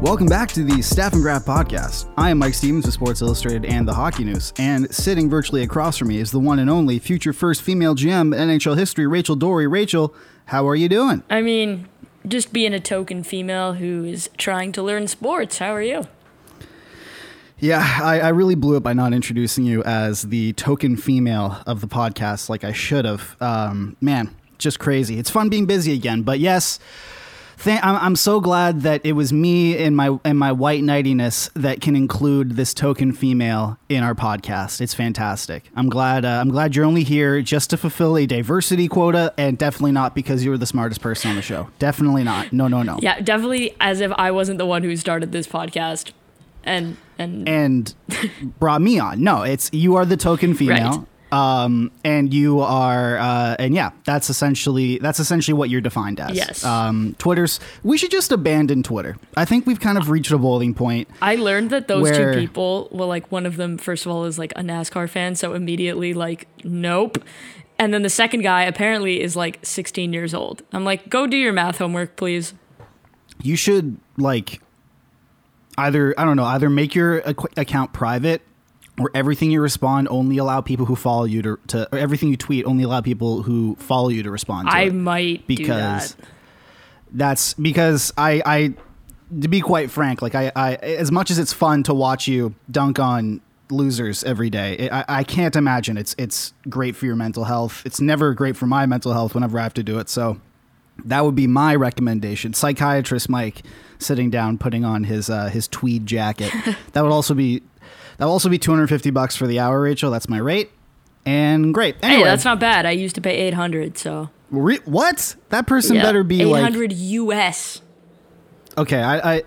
Welcome back to the Staff and Graph podcast. I am Mike Stevens with Sports Illustrated and the Hockey News, and sitting virtually across from me is the one and only future first female GM in NHL history, Rachel Doerrie. Rachel, how are you doing? I mean, just being a token female who is trying to learn sports. How are you? Yeah, I, I really blew it by not introducing you as the token female of the podcast like I should have. Um, man, just crazy. It's fun being busy again, but yes. Th- I'm, I'm so glad that it was me and my and my white knightiness that can include this token female in our podcast. It's fantastic. I'm glad. Uh, I'm glad you're only here just to fulfill a diversity quota, and definitely not because you were the smartest person on the show. Definitely not. No, no, no. Yeah, definitely as if I wasn't the one who started this podcast. And and and brought me on. No, it's you are the token female. Um, and you are, uh, and yeah, that's essentially that's essentially what you're defined as. Yes. Um, Twitter's. We should just abandon Twitter. I think we've kind of reached a boiling point. I learned that those Where- two people, well, like one of them, first of all, is like a NASCAR fan, so immediately like, nope. And then the second guy apparently is like 16 years old. I'm like, go do your math homework, please. You should like either I don't know either make your ac- account private or everything you respond only allow people who follow you to, to or everything you tweet only allow people who follow you to respond. To I it. might because do that. that's because I, I to be quite frank, like I, I as much as it's fun to watch you dunk on losers every day, I, I can't imagine it's it's great for your mental health. It's never great for my mental health whenever I have to do it. So that would be my recommendation. Psychiatrist Mike sitting down putting on his uh, his tweed jacket. that would also be that would also be 250 bucks for the hour, Rachel. That's my rate. And great. Anyway, Hey, that's not bad. I used to pay 800, so. re- what? That person Yeah, better be like 800 US. okay i I,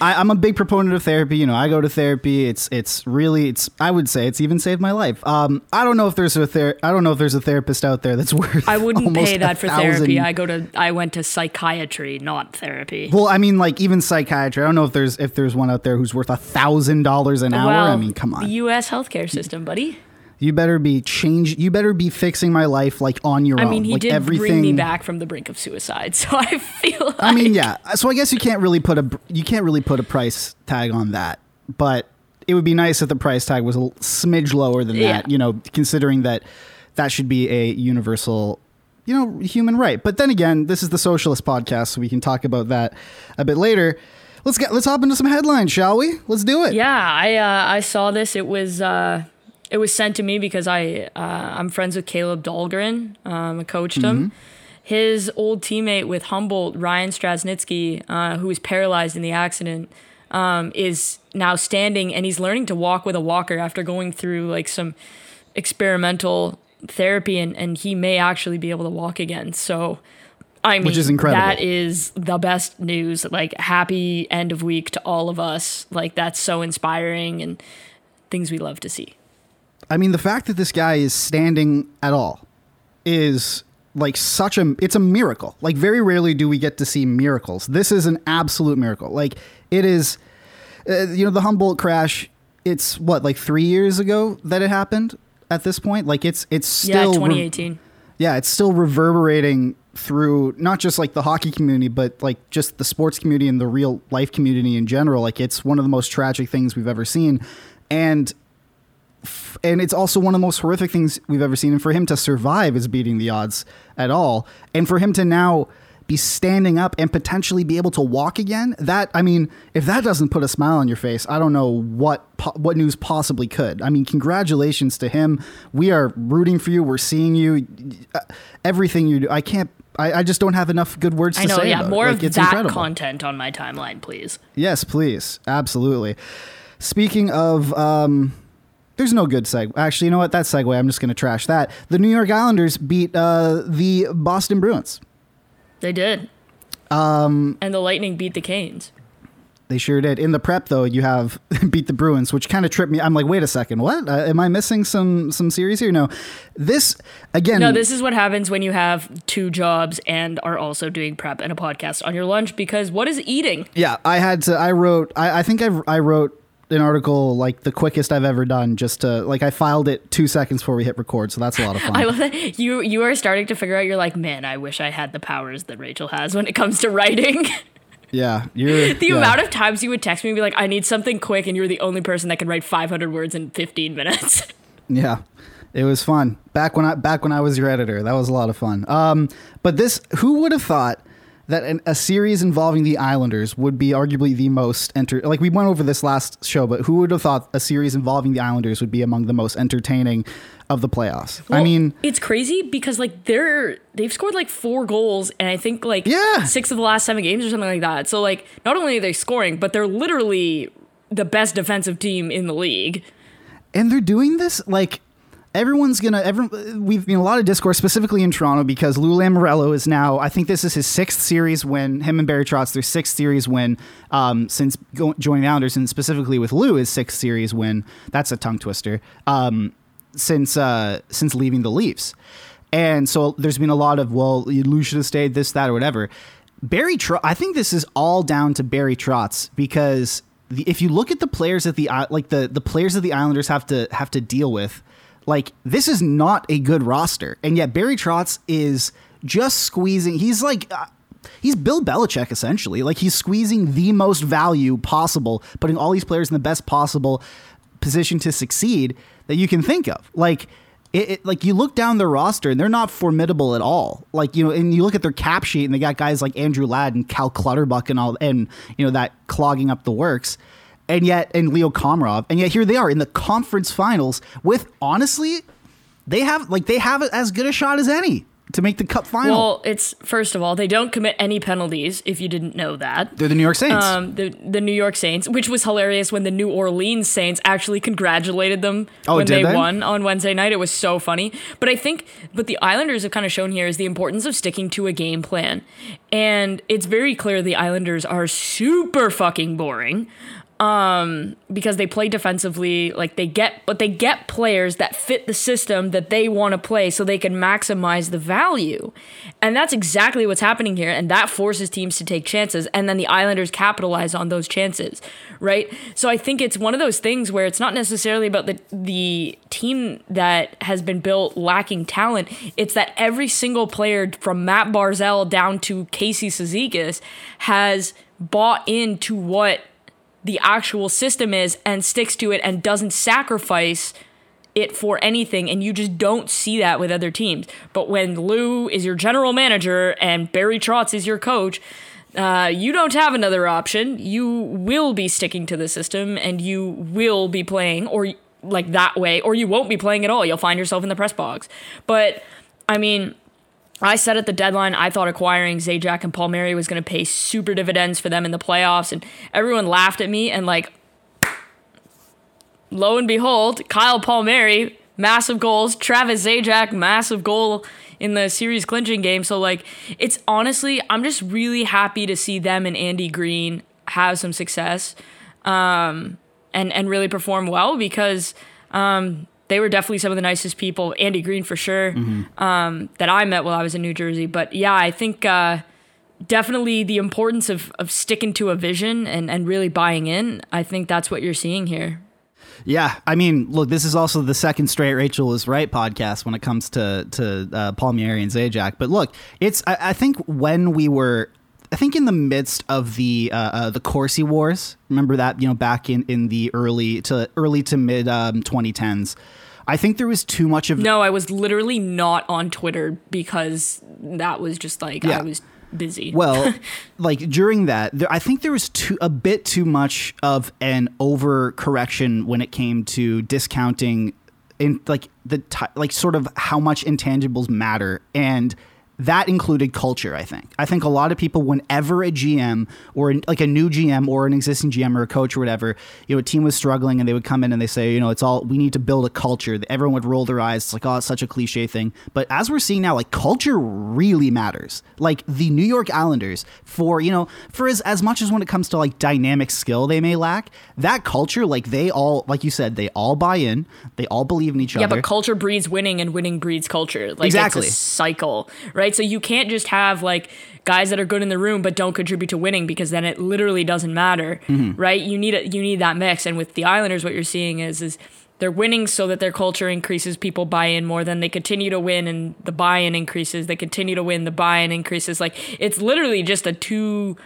I i'm a big proponent of therapy you know i go to therapy it's it's really it's i would say it's even saved my life um i don't know if there's a ther- i don't know if there's a therapist out there that's worth I wouldn't pay that for thousand- therapy. I go to I went to psychiatry, not therapy. well i mean like even psychiatry i don't know if there's if there's one out there who's worth a thousand dollars an hour well, i mean come on. The on US healthcare system, buddy. You better be change you better be fixing my life like on your own. I own mean, he like did everything bring me back from the brink of suicide, so I feel like I mean, yeah. So I guess you can't really put a you can't really put a price tag on that, but it would be nice if the price tag was a smidge lower than Yeah. that. You know, considering that that should be a universal, you know, human right. But then again, this is the socialist podcast, so we can talk about that a bit later. Let's get let's hop into some headlines, shall we? Let's do it. Yeah, I uh, I saw this. It was uh, it was sent to me because I uh, I'm friends with Kaleb Dahlgren. Um, I coached him. His old teammate with Humboldt, Ryan Straschnitzki, uh, who was paralyzed in the accident, um, is now standing and he's learning to walk with a walker after going through like some experimental therapy and, and he may actually be able to walk again. So I mean, Which is incredible. that is the best news. Like, happy end of week to all of us. Like, that's so inspiring and things we love to see. I mean, the fact that this guy is standing at all is like such a it's a miracle. Like very rarely do we get to see miracles. This is an absolute miracle. Like it is uh, you know the Humboldt crash it's what like 3 years ago that it happened at this point. Like it's it's Yeah, still re- 2018. yeah, it's still reverberating through not just like the hockey community, but like just the sports community and the real life community in general. Like it's one of the most tragic things we've ever seen, and and it's also one of the most horrific things we've ever seen. And for him to survive is beating the odds at all, and for him to now be standing up and potentially be able to walk again. That I mean, if that doesn't put a smile on your face, I don't know what po- what news possibly could. I mean, congratulations to him. We are rooting for you. We're seeing you. Uh, Everything you do, I can't. I, I just don't have enough good words I to know, say. yeah. about it. More Like, of it's that incredible. content on my timeline, please. Yes, please. Absolutely. Speaking of, um, there's no good segue. Actually, you know what? That segue, I'm just going to trash that. The New York Islanders beat uh, the Boston Bruins. They did. Um, and the Lightning beat the Canes. They sure did. In the prep, though, you have beat the Bruins, which kind of tripped me. I'm like, wait a second, what? Uh, am I missing some some series here? No, this again. No, this is what happens when you have two jobs and are also doing prep and a podcast on your lunch. Because what is eating? Yeah, I had to. I wrote. I, I think I I wrote an article like the quickest I've ever done. Just to like, I filed it two seconds before we hit record, so that's a lot of fun. I love that you you are starting to figure out. You're like, man, I wish I had the powers that Rachel has when it comes to writing. Yeah, you're the yeah. amount of times you would text me and be like, "I need something quick," and you're the only person that can write 500 words in 15 minutes. Yeah, it was fun back when I back when I was your editor. That was a lot of fun. Um, but this, who would have thought that an, a series involving the Islanders would be arguably the most enter? Like we went over this last show, but who would have thought a series involving the Islanders would be among the most entertaining of the playoffs? I mean, it's crazy because like they're they've scored like four goals, and I think like Yeah. six of the last seven games or something like that. So like, not only are they scoring, but they're literally the best defensive team in the league. and they're doing this like everyone's gonna every, we've been a lot of discourse specifically in toronto because lou lamoriello is now i think this is his sixth series win him and barry trotz their sixth series win um, since go, joining the islanders and specifically with lou his sixth series win that's a tongue twister um, since uh, since leaving the leafs. And so there's been a lot of well lou should have stayed this that or whatever. Barry trotz i think this is all down to barry trotz because the, if you look at the players that the like the the players that the Islanders have to have to deal with, like this is not a good roster, and yet Barry Trotz is just squeezing. He's like. Uh, He's Bill Belichick essentially. Like he's squeezing the most value possible, putting all these players in the best possible position to succeed that you can think of. Like it, it, like you look down their roster and they're not formidable at all. Like you know, and you look at their cap sheet and they got guys like Andrew Ladd and Cal Clutterbuck and all, and you know that clogging up the works. And yet, and Leo Komarov, and yet here they are in the conference finals with honestly, they have like they have as good a shot as any to make the cup final. Well, it's first of all, they don't commit any penalties. If you didn't know that, they're the New York Saints. um, the the New York Saints, which was hilarious when the New Orleans Saints actually congratulated them Oh, when they, they? won on Wednesday night. It was so funny. But I think what the Islanders have kind of shown here is the importance of sticking to a game plan, and it's very clear the Islanders are super fucking boring um because they play defensively like they get but they get players that fit the system that they want to play so they can maximize the value. And that's exactly what's happening here and that forces teams to take chances and then the islanders capitalize on those chances right? So i think it's one of those things where it's not necessarily about the the team that has been built lacking talent. It's that every single player from matt barzal down to casey Cizikas has bought into what the actual system is and sticks to it and doesn't sacrifice it for anything and you just don't see that with other teams. But when lou is your general manager and barry trotz is your coach uh, you don't have another option. You will be sticking to the system and you will be playing or like that way or you won't be playing at all. You'll find yourself in the press box. But i mean I said at the deadline I thought acquiring Zajac and Palmieri was going to pay super dividends for them in the playoffs, and everyone laughed at me. And like, lo and behold, Kyle Palmieri, massive goals. Travis Zajac, massive goal in the series clinching game. So like, it's honestly, I'm just really happy to see them and Andy Green have some success, um, and and really perform well because. Um, they were definitely some of the nicest people. Andy Green for sure um, that I met while I was in New Jersey. But yeah, I think uh, definitely the importance of of sticking to a vision and and really buying in. I think that's what you're seeing here. Yeah, I mean, look, this is also the second straight Rachel is right podcast when it comes to to uh, Palmieri and Zajac. But look, it's I, I think when we were. I think in the midst of the uh, uh, the Corsi Wars, remember that you know back in, in the early to early to mid um, 2010s, I think there was too much of No, I was literally not on Twitter because that was just like Yeah. I was busy. Well, like during that, there, I think there was too, a bit too much of an overcorrection when it came to discounting in like the ti like sort of how much intangibles matter and that included culture. I think. I think a lot of people, whenever a GM or like a new GM or an existing GM or a coach or whatever, you know, a team was struggling and they would come in and they say, you know, it's all we need to build a culture. Everyone would roll their eyes. It's like, oh, it's such a cliche thing. But as we're seeing now, like culture really matters. Like the New York Islanders, for you know, for as as much as when it comes to like dynamic skill they may lack, that culture, like they all, like you said, they all buy in. They all believe in each other. Yeah, but culture breeds winning and winning breeds culture. Like Exactly. it's a cycle, right? So you can't just have like guys that are good in the room but don't contribute to winning because then it literally doesn't matter, Mm-hmm. right? You need a, you need that mix. And with the Islanders, what you're seeing is is they're winning so that their culture increases, people buy in more. Then they continue to win, and the buy-in increases. They continue to win, the buy-in increases. Like it's literally just a two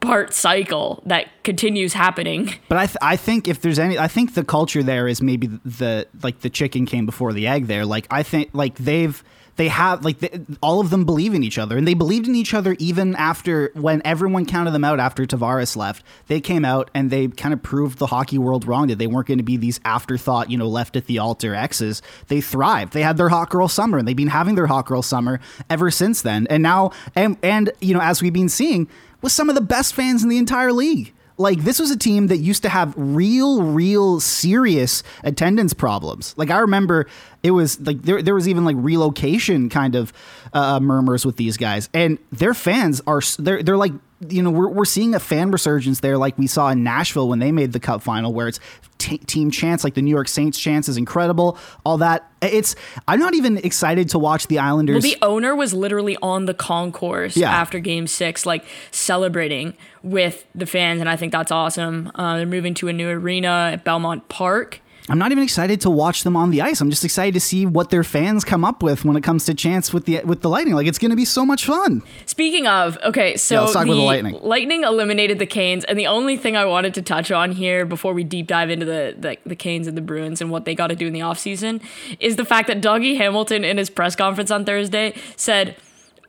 part cycle that continues happening. But I, th- I think if there's any, I think the culture there is maybe the like the chicken came before the egg. There, like I think like they've they have like they, all of them believe in each other, and they believed in each other even after when everyone counted them out after Tavares left. They came out and they kind of proved the hockey world wrong that they weren't going to be these afterthought, you know, left at the altar exes. They thrived. They had their hot girl summer, and they've been having their hot girl summer ever since then. And now, and and you know, as we've been seeing, with some of the best fans in the entire league. Like this was a team that used to have real, real serious attendance problems. Like I remember, it was like there there was even like relocation kind of uh, murmurs with these guys, and their fans are they're they're like you know we're we're seeing a fan resurgence there, like we saw in Nashville when they made the Cup final, where it's t- team chance like the New York Saints chance is incredible. All that it's I'm not even excited to watch the Islanders. Well, the owner was literally on the concourse Yeah. after Game Six, like celebrating with the fans, and I think that's awesome. Uh, they're moving to a new arena at Belmont Park. I'm not even excited to watch them on the ice. I'm just excited to see what their fans come up with when it comes to chance with the with the Lightning. Like it's going to be so much fun. Speaking of, okay, so Yeah, let's talk about the Lightning. Lightning eliminated the Canes, and the only thing I wanted to touch on here before we deep dive into the the, the Canes and the Bruins and what they got to do in the offseason is the fact that Dougie Hamilton in his press conference on Thursday said.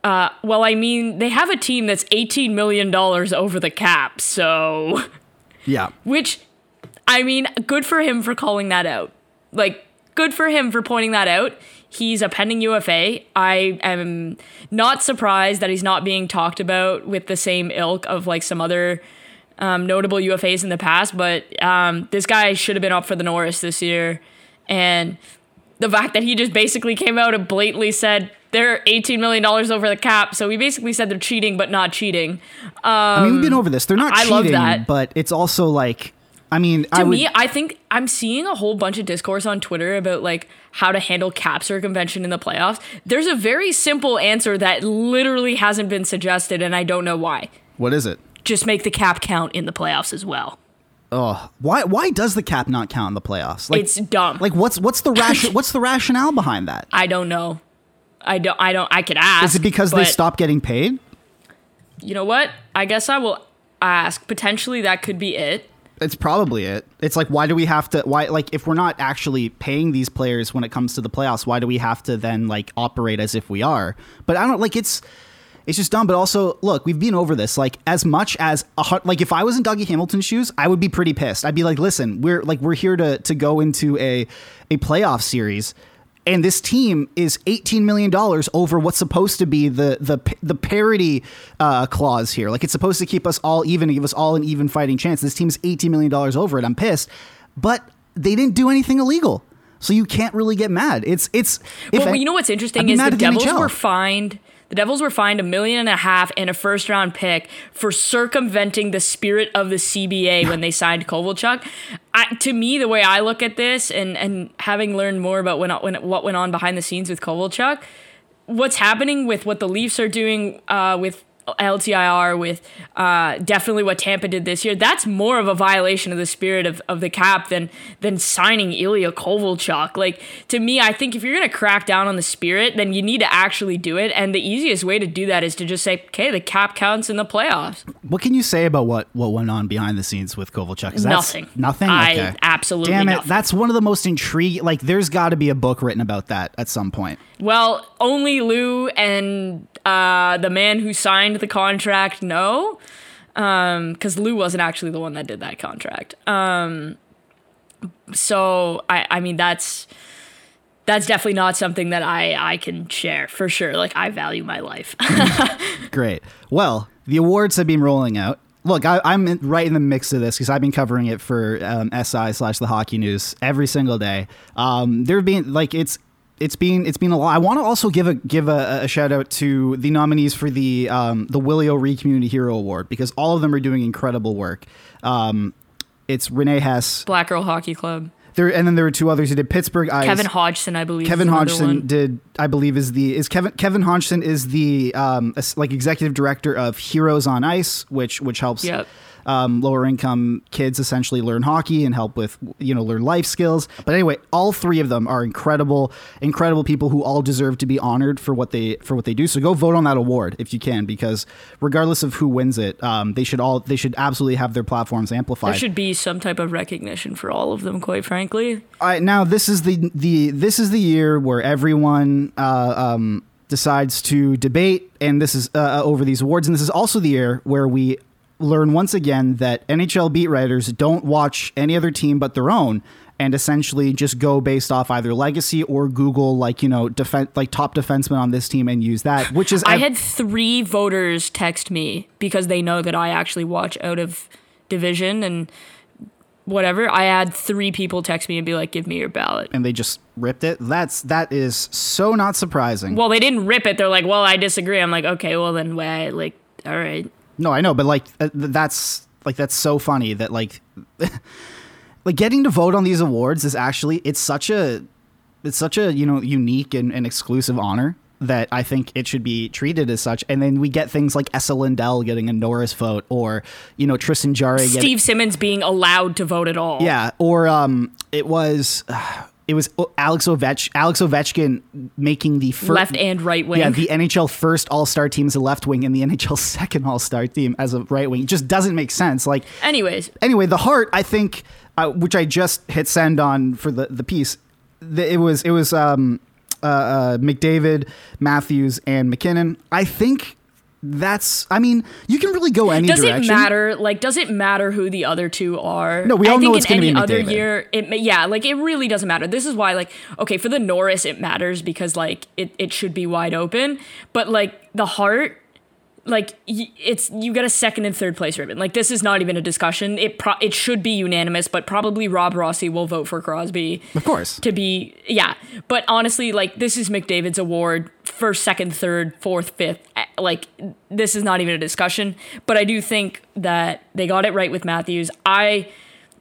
Uh, well, I mean, they have a team that's $18 million over the cap, so. Yeah. Which, I mean, good for him for calling that out. Like, good for him for pointing that out. He's a pending UFA. I am not surprised that he's not being talked about with the same ilk of like some other um, notable UFAs in the past, but um, this guy should have been up for the Norris this year. And the fact that he just basically came out and blatantly said they're $18 million over the cap. So he basically said they're cheating, but not cheating. I mean, we've been over this. They're not I cheating, love that. but it's also like, I mean, to I would. me, I think I'm seeing a whole bunch of discourse on Twitter about like how to handle cap circumvention in the playoffs. There's a very simple answer that literally hasn't been suggested, and I don't know why. what is it? Just make the cap count in the playoffs as well. Oh, why? Why does the cap not count in the playoffs? Like, it's dumb. like what's what's the ration? what's the rationale behind that? I don't know. I don't. I don't. I could ask. Is it because they stopped getting paid? You know what? I guess I will ask. Potentially, that could be it. It's probably it. It's like why do we have to why like if we're not actually paying these players when it comes to the playoffs, why do we have to then like operate as if we are? But I don't like it's it's just dumb. But also, look, we've been over this. Like as much as a like if I was in Dougie Hamilton's shoes, I would be pretty pissed. I'd be like, listen, we're like we're here to to go into a a playoff series. And this team is eighteen million dollars over what's supposed to be the the the parity uh, clause here. Like it's supposed to keep us all even, and give us all an even fighting chance. This team's eighteen million dollars over it. I'm pissed, but they didn't do anything illegal, so you can't really get mad. It's it's. Well, I- you know what's interesting is the Devils were fined. The Devils were fined a million and a half and a first round pick for circumventing the spirit of the CBA when they signed Kovalchuk. I, to me, the way I look at this, and and having learned more about when, when what went on behind the scenes with Kovalchuk, what's happening with what the Leafs are doing uh, with LTIR, with uh, definitely what Tampa did this year, that's more of a violation of the spirit of, of the cap than than signing Ilya Kovalchuk. Like to me, I think if you're gonna crack down on the spirit, then you need to actually do it. And the easiest way to do that is to just say, okay, the cap counts in the playoffs. What can you say about what what went on behind the scenes with Kovalchuk? Nothing. Nothing. I- Okay. absolutely Damn it! nothing. That's one of the most intriguing. Like, there's got to be a book written about that at some point. Well, only Lou and uh, the man who signed the contract no, because Lou wasn't actually the one that did that contract. Um, so I, I mean, that's that's definitely not something that I I can share for sure. Like I value my life. Great. Well, the awards have been rolling out. Look, I, I'm in- right in the mix of this because I've been covering it for um, SI slash the Hockey News every single day. Um, there have been like it's it's been it's been a lot. I want to also give a give a, a shout out to the nominees for the um, the Willie O'Ree Community Hero Award because all of them are doing incredible work. Um, it's Renee Hess Black Girl Hockey Club. there, and then there were two others who did Pittsburgh Ice. Kevin Hodgson, I believe. Kevin Hodgson did, I believe, is the is Kevin Kevin Hodgson is the um like executive director of Heroes on Ice, which which helps Yep. Um, lower income kids essentially learn hockey and help with you know learn life skills. But anyway, all three of them are incredible, incredible people who all deserve to be honored for what they for what they do. So go vote on that award if you can, because regardless of who wins it, um, they should all they should absolutely have their platforms amplified. There should be some type of recognition for all of them, quite frankly. All right, now this is the the this is the year where everyone uh, um, decides to debate, and this is uh, over these awards, and this is also the year where we learn once again that NHL beat writers don't watch any other team but their own, and essentially just go based off either legacy or Google, like you know, defen- like top defenseman on this team, and use that, which is I had three voters text me because they know that I actually watch out of division and whatever. I had three people text me and be like, "Give me your ballot." and they just ripped it. That's that is so not surprising. Well, they didn't rip it. They're like, "Well, I disagree." I'm like, "Okay, well then, wait, like, all right." No, I know, but like uh, th- that's like that's so funny that like like getting to vote on these awards is actually it's such a it's such a you know unique and, and exclusive honor that I think it should be treated as such. And then we get things like Esa Lindell getting a Norris vote, or you know Tristan Jarry getting Steve Simmons being allowed to vote at all. yeah, or um, it was. it was Alex Ovech Alex Ovechkin making the first left and right wing. yeah, the NHL first All Star team as a left wing and the NHL second All Star team as a right wing. It just doesn't make sense. Like, Anyways, anyway, the Hart, I think, uh, which I just hit send on for the the piece, the, it was it was um, uh, uh, McDavid, Matthews, and MacKinnon. I think that's. I mean, you can really go any does direction. it matter? Like, does it matter who the other two are? No, we all I think know it's in any be other McDavid. year, it may- yeah, like it really doesn't matter. This is why, like, okay, for the Norris, it matters because like it it should be wide open, but like the Hart. Like it's you get a second and third place ribbon. Like this is not even a discussion. It pro- it should be unanimous, but probably Rob Rossi will vote for Crosby Of course. to be yeah but honestly like this is mcdavid's award first second third fourth fifth like this is not even a discussion but i do think that they got it right with matthews i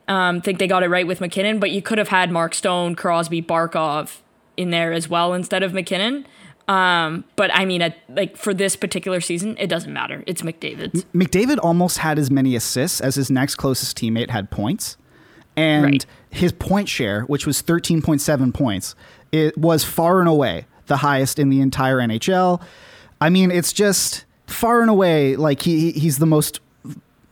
um, think they got it right with mackinnon but you could have had mark stone crosby barkov in there as well instead of mackinnon um, but i mean at, like for this particular season it doesn't matter it's mcdavid's McDavid almost had as many assists as his next closest teammate had points. And Right. his point share, which was 13.7 points, it was far and away the highest in the entire NHL. I mean, it's just far and away like he he's the most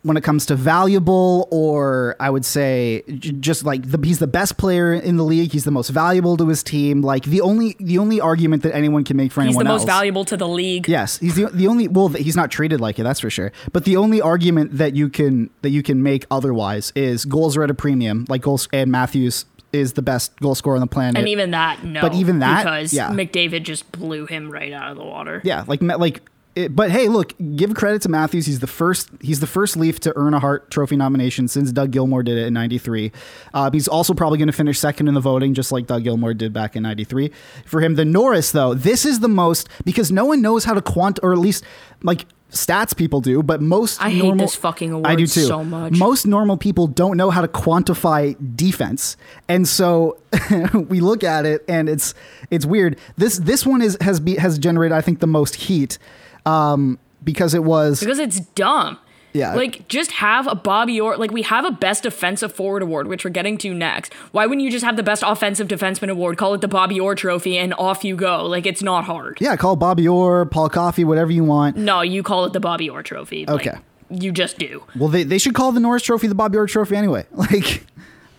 when it comes to valuable or I would say just like the, he's the best player in the league, he's the most valuable to his team. Like the only the only argument that anyone can make for him. he's anyone the most else valuable to the league Yes, he's the, the only. Well, he's not treated like it. That's for sure. But the only argument that you can that you can make otherwise is goals are at a premium. Like goals and Matthews is the best goal scorer on the planet. and even that no But even that, because yeah. mcdavid just blew him right out of the water yeah, like like. It, but hey, look, give credit to Matthews. He's the first. He's the first Leaf to earn a Hart Trophy nomination since Doug Gilmour did it in '93. Uh, he's also probably going to finish second in the voting, just like Doug Gilmour did back in '93. For him, the Norris though, this is the most because no one knows how to quant, or at least like stats people do, but most I hate normal, this fucking award I do too. so much. Most normal people don't know how to quantify defense, and so we look at it, and it's it's weird. This this one is has be, has generated, I think, the most heat um, because it was because it's dumb. Yeah. Like just have a Bobby Orr like we have a best defensive forward award, which we're getting to next. Why wouldn't you just have the best offensive defenseman award, call it the Bobby Orr trophy, and off you go? Like it's not hard. yeah, call Bobby Orr, Paul Coffey, whatever you want. No, you call it the Bobby Orr trophy. Like, Okay. you just do. Well, they, they should call the Norris Trophy the Bobby Orr Trophy anyway. Like,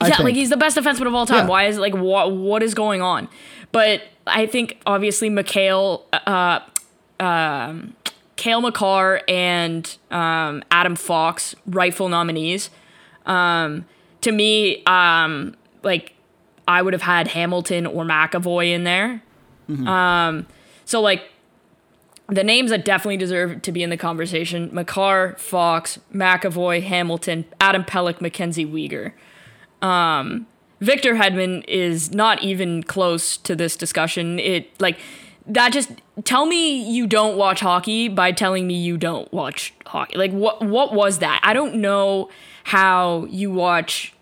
I yeah, think. like he's the best defenseman of all time. Yeah. Why is like what what is going on? But I think obviously McHale, uh, um, Cale Makar and um, Adam Fox, rightful nominees. Um, to me, um, like I would have had Hamilton or McAvoy in there. Mm-hmm. Um, so like the names that definitely deserve to be in the conversation: Makar, Fox, McAvoy, Hamilton, Adam Pelech, Mackenzie Weegar. Um, Victor Hedman is not even close to this discussion. It like that just tell me you don't watch hockey by telling me you don't watch hockey. Like what what was that? I don't know how you watch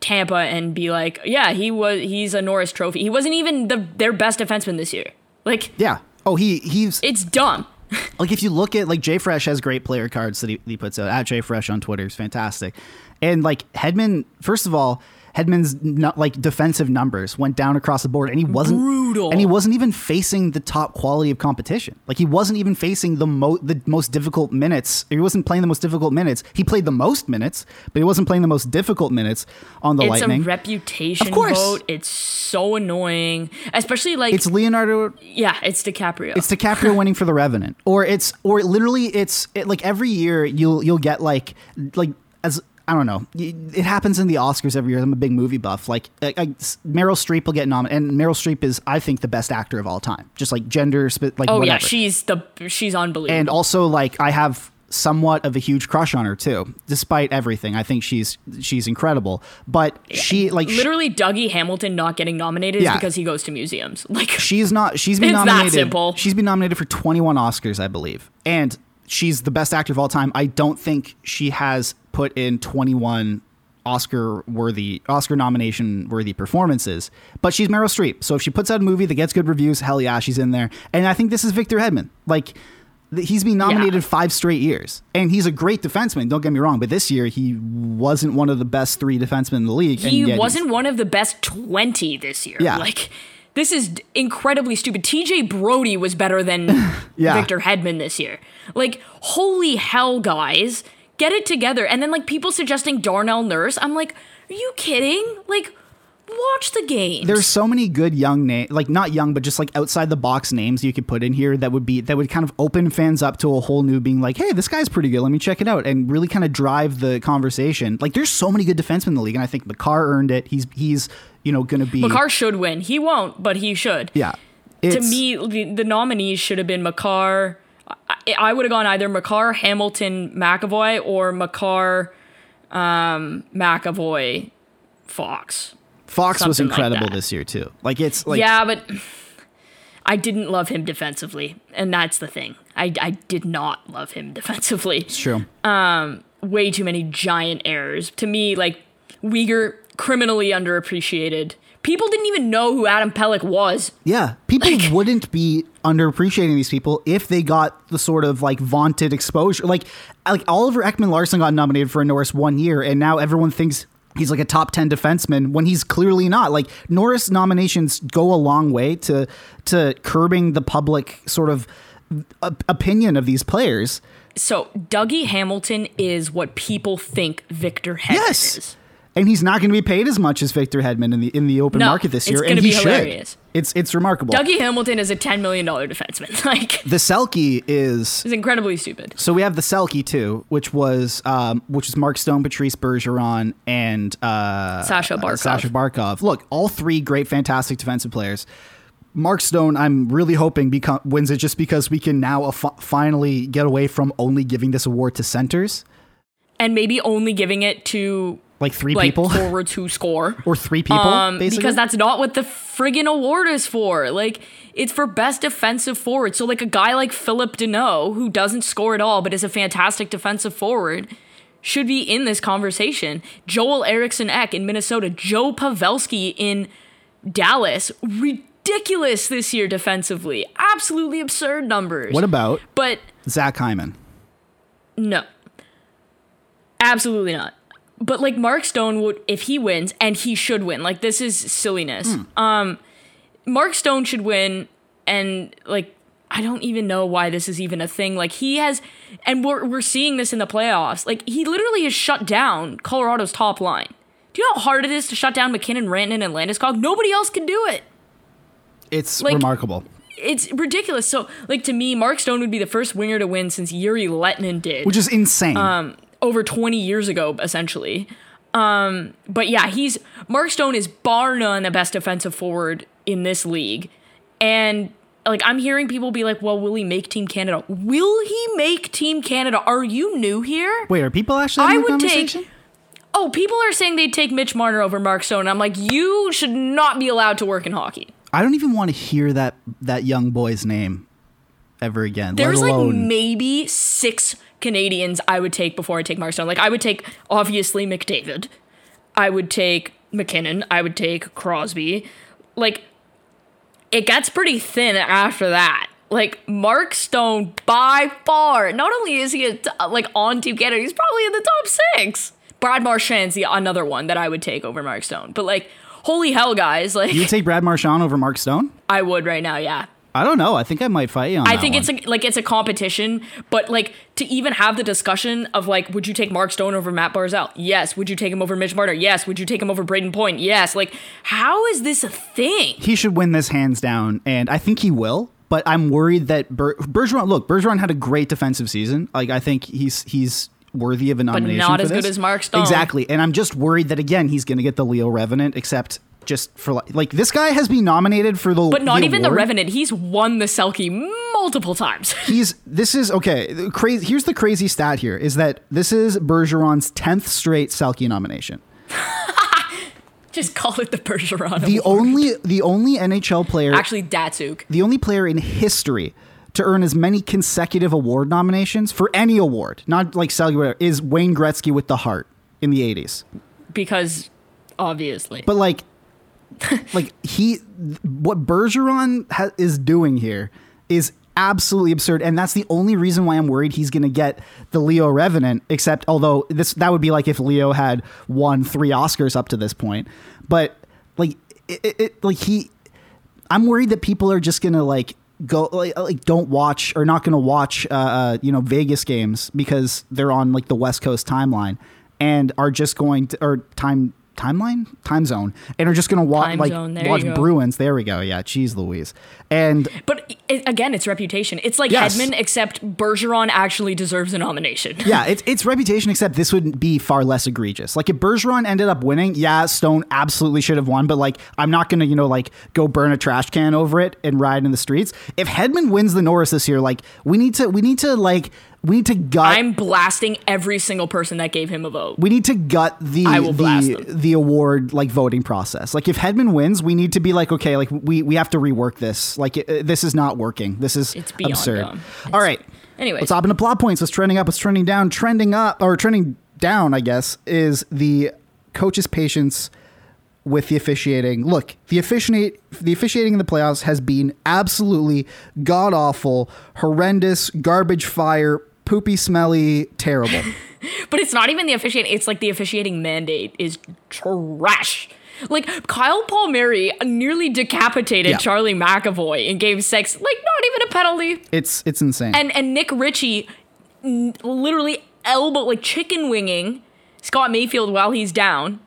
Tampa and be like, yeah, he was he's a Norris Trophy. He wasn't even the their best defenseman this year. Like Yeah. Oh, he he's it's dumb. like if you look at like JFresh has great player cards that he, he puts out at JFresh on Twitter is fantastic, and like Hedman, first of all, Hedman's not like defensive numbers went down across the board, and he wasn't Brutal. and he wasn't even facing the top quality of competition. Like he wasn't even facing the mo the most difficult minutes. He wasn't playing the most difficult minutes. He played the most minutes, but he wasn't playing the most difficult minutes on the It's Lightning. It's a reputation Of course. vote. It's so annoying, especially like it's Leonardo yeah, it's DiCaprio. It's DiCaprio winning for The Revenant, or it's or literally it's it, like every year you'll you'll get like like as I don't know. It happens in the Oscars every year. I'm a big movie buff. Like, I, I- Meryl Streep will get nominated, and Meryl Streep is, I think, the best actor of all time. Just like gender, like oh whatever. yeah, she's the she's unbelievable. and also like I have somewhat of a huge crush on her too, despite everything. I think she's she's incredible. But she like Literally, Dougie Hamilton not getting nominated Yeah. is because he goes to museums. Like, she's not she's been It's that simple. she's been nominated for 21 oscars i believe and she's the best actor of all time i don't think she has put in 21 oscar worthy oscar nomination worthy performances but she's meryl streep so if she puts out a movie that gets good reviews hell yeah she's in there and i think this is victor hedman like He's been nominated Yeah. five straight years, and he's a great defenseman. Don't get me wrong, but this year he wasn't one of the best three defensemen in the league. he wasn't one of the best 20 this year. Yeah. Like, this is incredibly stupid. TJ Brodie was better than Yeah. Victor Hedman this year. Like, holy hell, guys. Get it together. And then, like, people suggesting Darnell Nurse. I'm like, are you kidding? Like, watch the game. there's so many good young name like not young but just like outside the box names you could put in here that would be that would kind of open fans up to a whole new being like hey this guy's pretty good let me check it out and really kind of drive the conversation like there's so many good defensemen in the league and i think Makar earned it he's he's you know gonna be Makar should win. He won't, but he should. yeah to me, the, the nominees should have been Makar. I, I would have gone either Makar, Hamilton, McAvoy, or Makar, um, McAvoy, Fox. fox was something like incredible that. this year too like it's like yeah, but I didn't love him defensively, and that's the thing. I, I did not love him defensively. it's true Um, Way too many giant errors. To me, like Weegar, criminally underappreciated. People didn't even know who Adam Pelech was. Yeah, people wouldn't be underappreciating these people if they got the sort of like vaunted exposure. Like, like Oliver Ekman Larsson got nominated for a Norris one year, and now everyone thinks he's like a top ten defenseman when he's clearly not. Like Norris nominations go a long way to to curbing the public sort of op- opinion of these players. So Dougie Hamilton is what people think Victor Hedman Yes. is. And he's not going to be paid as much as Victor Hedman in the in the open No, market this it's year, and he be should. It's it's remarkable. Dougie Hamilton is a ten million dollar defenseman. Like the Selke is it's incredibly stupid. So we have the Selke too, which was um, which is Mark Stone, Patrice Bergeron, and uh, Sasha uh, Barkov. Sasha Barkov. Look, all three great, fantastic defensive players. Mark Stone, I'm really hoping become, wins it just because we can now uh, fi- finally get away from only giving this award to centers, And maybe only giving it to like three like people forwards who score. or three people, Um, basically. because that's not what the friggin' award is for. Like, it's for best defensive forward. So, like, a guy like Phillip Danault, who doesn't score at all, but is a fantastic defensive forward, should be in this conversation. Joel Eriksson Ek in Minnesota, Joe Pavelski in Dallas. Ridiculous this year defensively. Absolutely absurd numbers. what about but Zach Hyman? no. Absolutely not. But like Mark Stone would if he wins and he should win. Like this is silliness. Um Mark Stone should win and like I don't even know why this is even a thing. Like he has and we're we're seeing this in the playoffs. Like he literally has shut down Colorado's top line. Do you know how hard it is to shut down MacKinnon, Rantanen, and Landeskog? Nobody else can do it. It's Like- remarkable. It's ridiculous. So, like to me, Mark Stone would be the first winger to win since Jere Lehtinen did. Which is insane. um, over 20 years ago, essentially. Um, but yeah, he's Mark Stone is bar none the best defensive forward in this league, and like I'm hearing people be like, "Well, will he make Team Canada? Will he make Team Canada? Are you new here?" Wait, are people actually I would take. Oh, people are saying they'd take Mitch Marner over Mark Stone. I'm like, you should not be allowed to work in hockey. I don't even want to hear that that young boy's name ever again. There's like maybe six Canadians I would take before I take Mark Stone. Like I would take obviously McDavid. I would take MacKinnon. I would take Crosby. Like it gets pretty thin after that. Like Mark Stone by far, not only is he a t- like on Team Canada, he's probably in the top six. Brad Marchand's the another one that I would take over Mark Stone. But like, holy hell, guys! Like you would take Brad Marchand over Mark Stone? I would right now, yeah. I don't know. I think I might fight you on I think one. it's a, like it's a competition, but like to even have the discussion of like, would you take Mark Stone over Matt Barzal? Yes. Would you take him over Mitch Marner? Yes. Would you take him over Brayden Point? Yes. Like, how is this a thing? he should win this hands down, and I think he will. But I'm worried that Ber- Bergeron. Look, Bergeron had a great defensive season. Like I think he's he's worthy of a nomination. But not as good as Mark Stone. Exactly, and I'm just worried that again he's going to get the Leo Revenant, except just for like, like this guy has been nominated for the But not even the. Revenant. He's won the Selke multiple times. He's this is okay. Crazy. Here's the crazy stat. Here is that this is Bergeron's tenth straight Selke nomination. Just call it the Bergeron. The Award. only the only NHL player actually Datsyuk. the only player in history to earn as many consecutive award nominations for any award, not like cellular, is Wayne Gretzky with the Hart in the 80s. because obviously. But like, like he, what Bergeron ha- is doing here is absolutely absurd, and that's the only reason why I'm worried he's going to get the Leo Revenant. Except, although this that would be like if Leo had won three Oscars up to this point, but like, it, it, like he, I'm worried that people are just gonna like go like, like don't watch or not gonna watch uh, uh you know Vegas games because they're on like the West Coast timeline and are just going to or time timeline time zone and are just gonna watch Time like zone, watch. Bruins. There we go. Yeah, cheese Louise. And But it, again, it's reputation. It's like Yes. Hedman, except Bergeron actually deserves a nomination. yeah, it's it's reputation. Except this would be far less egregious. Like if Bergeron ended up winning, yeah, Stone absolutely should have won. But like, I'm not gonna you know like go burn a trash can over it and ride in the streets. If Hedman wins the Norris this year, like we need to we need to like we need to gut. I'm blasting every single person that gave him a vote. we need to gut the I will blast the, the award like voting process. Like if Hedman wins, we need to be like, okay, like we we have to rework this. Like uh, this is not working. This is It's beyond absurd. All right. Anyway, let's hop into plot points. What's trending up? What's trending down? Trending up or trending down? I guess is the coach's patience with the officiating. Look, the officiate the officiating in the playoffs has been absolutely god awful, horrendous, garbage fire, poopy, smelly, terrible. But it's not even the officiating. It's like the officiating mandate is trash. Like Kyle Palmieri nearly decapitated Yeah. Charlie McAvoy in Game Six. Like not even a penalty. It's it's insane. And and Nick Ritchie n- literally elbow like chicken winging Scott Mayfield while he's down.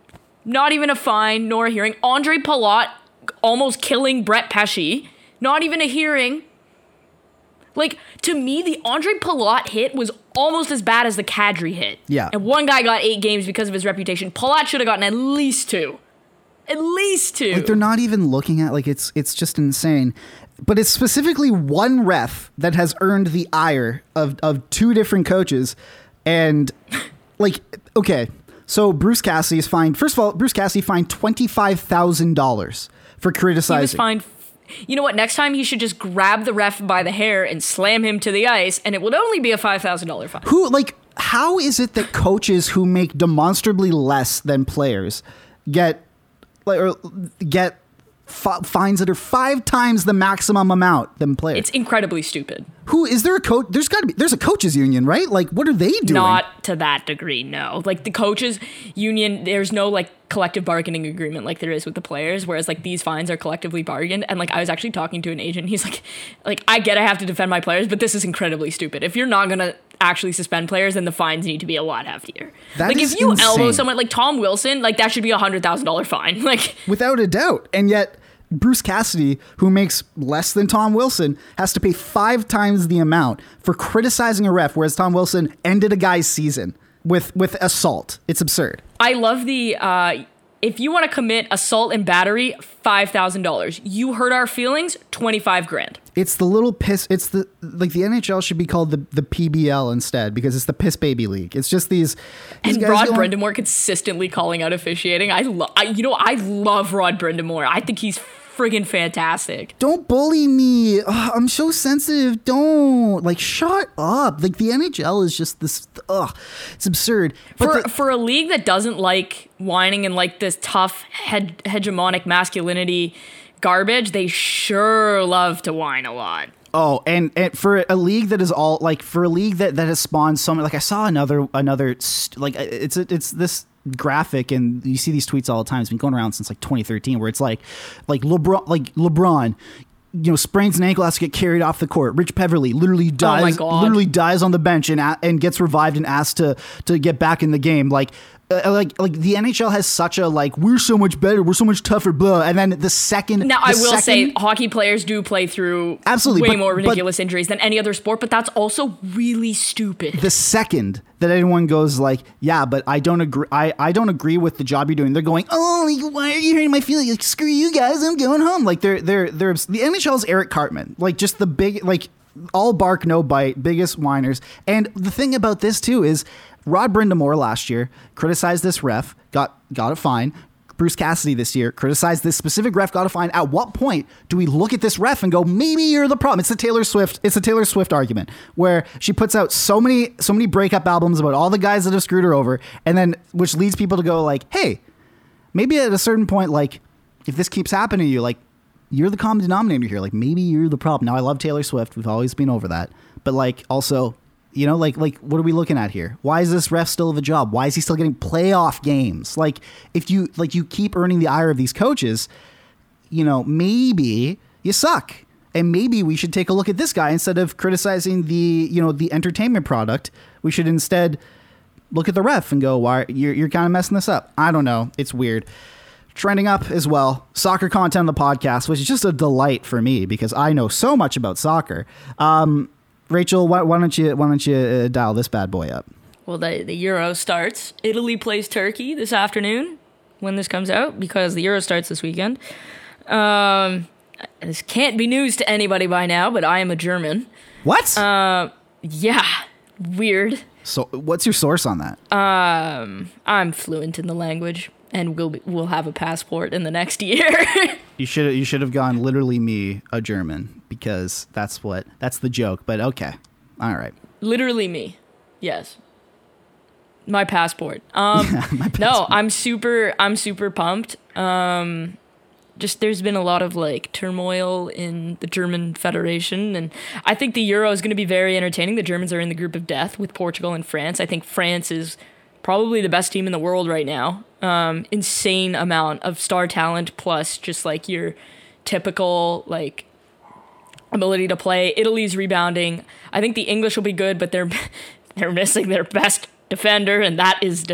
Not even a fine nor a hearing. Ondrej Palat almost killing Brett Pesce. Not even a hearing. Like to me, the Ondrej Palat hit was almost as bad as the Kadri hit. Yeah. And one guy got eight games because of his reputation. Palat should have gotten at least two. At least two. like they're not even looking at like it's it's just insane but it's specifically one ref that has earned the ire of of two different coaches and like okay so bruce cassidy is fined first of all bruce cassidy fined $25000 for he was criticizing fined. You know what? Next time he should just grab the ref by the hair and slam him to the ice, and it would only be a five thousand dollar fine. who like how is it that coaches who make demonstrably less than players get like or get fi- fines that are five times the maximum amount than players It's incredibly stupid. Who is there a coach? There's got to be. There's a coaches union, right? Like, what are they doing? Not to that degree, no. Like the coaches union, there's no like collective bargaining agreement like there is with the players. Whereas like these fines are collectively bargained. And like I was actually talking to an agent. He's like, like I get I have to defend my players, but this is incredibly stupid. If you're not gonna actually suspend players, then the fines need to be a lot heftier. That like if you elbow someone like Tom Wilson, like that should be a hundred thousand dollar fine. Like without a doubt. And yet, Bruce Cassidy, who makes less than Tom Wilson, has to pay five times the amount for criticizing a ref, whereas Tom Wilson ended a guy's season with with assault. It's absurd. I love the uh, if you want to commit assault and battery, five thousand dollars. You hurt our feelings, twenty five grand. It's the little piss. It's the like the NHL should be called the the PBL instead because it's the piss baby league. It's just these. these And Rod going- Brind'Amour consistently calling out officiating. I love, I, you know, I love Rod Brind'Amour. I think he's friggin' fantastic. Don't bully me. Ugh, I'm so sensitive. Don't like shut up. Like the NHL is just this. Ugh, it's absurd. For the- for a league that doesn't like whining and like this tough head, hegemonic masculinity garbage, they sure love to whine a lot. Oh, and, and for a league that is all like for a league that that has spawned so many. Like I saw another another st- like it's it's this graphic and you see these tweets all the time. It's been going around since like 2013, where it's like like LeBron like LeBron. You know, sprains an ankle, has to get carried off the court. Rich Peverley literally oh dies, my God. literally dies on the bench and and gets revived and asked to to get back in the game. Like, uh, like like the NHL has such a like we're so much better, we're so much tougher, blah. And then the second Now, the I will say hockey players do play through Absolutely, way but- more but- ridiculous injuries than any other sport, but that's also really stupid. the second that anyone goes like, yeah, but I don't agree. I, I don't agree with the job you're doing. They're going, oh, like, why are you hurting my feelings? Like, screw you guys. I'm going home. Like they're they're they're the NHL's Eric Cartman. Like just the big like all bark no bite, biggest whiners. And the thing about this too is Rod Brind'Amour last year criticized this ref, got got a fine. Bruce Cassidy this year criticized this specific ref, got a fine. At what point do we look at this ref and go, maybe you're the problem? It's the Taylor Swift. It's the Taylor Swift argument where she puts out so many so many breakup albums about all the guys that have screwed her over, and then which leads people to go like, hey, maybe at a certain point, like if this keeps happening to you, like you're the common denominator here. Like maybe you're the problem. Now I love Taylor Swift. We've always been over that, but like also. You know, like like what are we looking at here? Why is this ref still have a job? Why is he still getting playoff games? Like if you like you keep earning the ire of these coaches, you know, maybe you suck. And maybe we should take a look at this guy instead of criticizing the, you know, the entertainment product. We should instead look at the ref and go, "Why you're you're kind of messing this up?" I don't know. It's weird. Trending up as well, soccer content on the podcast, which is just a delight for me because I know so much about soccer. Um, Rachel, why, why don't you why don't you uh, dial this bad boy up? Well, the, the Euro starts. Italy plays Turkey this afternoon when this comes out because the Euro starts this weekend. Um, this can't be news to anybody by now, but I am a German. What? Yeah, weird. so, what's your source on that? I'm fluent in the language and we'll be, will have a passport in the next year. You should you should have gone literally me a German because that's what that's the joke. But okay, all right. Literally me. Yes. My passport. Um no, I'm super I'm super pumped. Um just there's been a lot of like turmoil in the German Federation and I think the Euro is going to be very entertaining. The Germans are in the group of death with Portugal and France. I think France is probably the best team in the world right now. Um insane amount of star talent plus just like your typical like ability to play. Italy's rebounding. I think the English will be good, but they're they're missing their best defender, and that is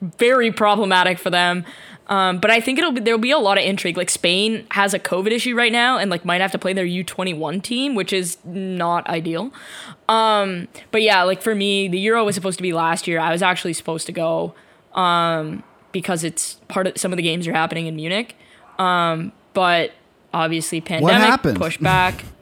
very problematic for them. Um, but I think it'll be there'll be a lot of intrigue. Like Spain has a COVID issue right now, and like might have to play their U twenty one team, which is not ideal. Um, but yeah, like for me, the Euro was supposed to be last year. I was actually supposed to go um, because it's part of some of the games are happening in Munich. Um, but obviously, pandemic happened? pushed back.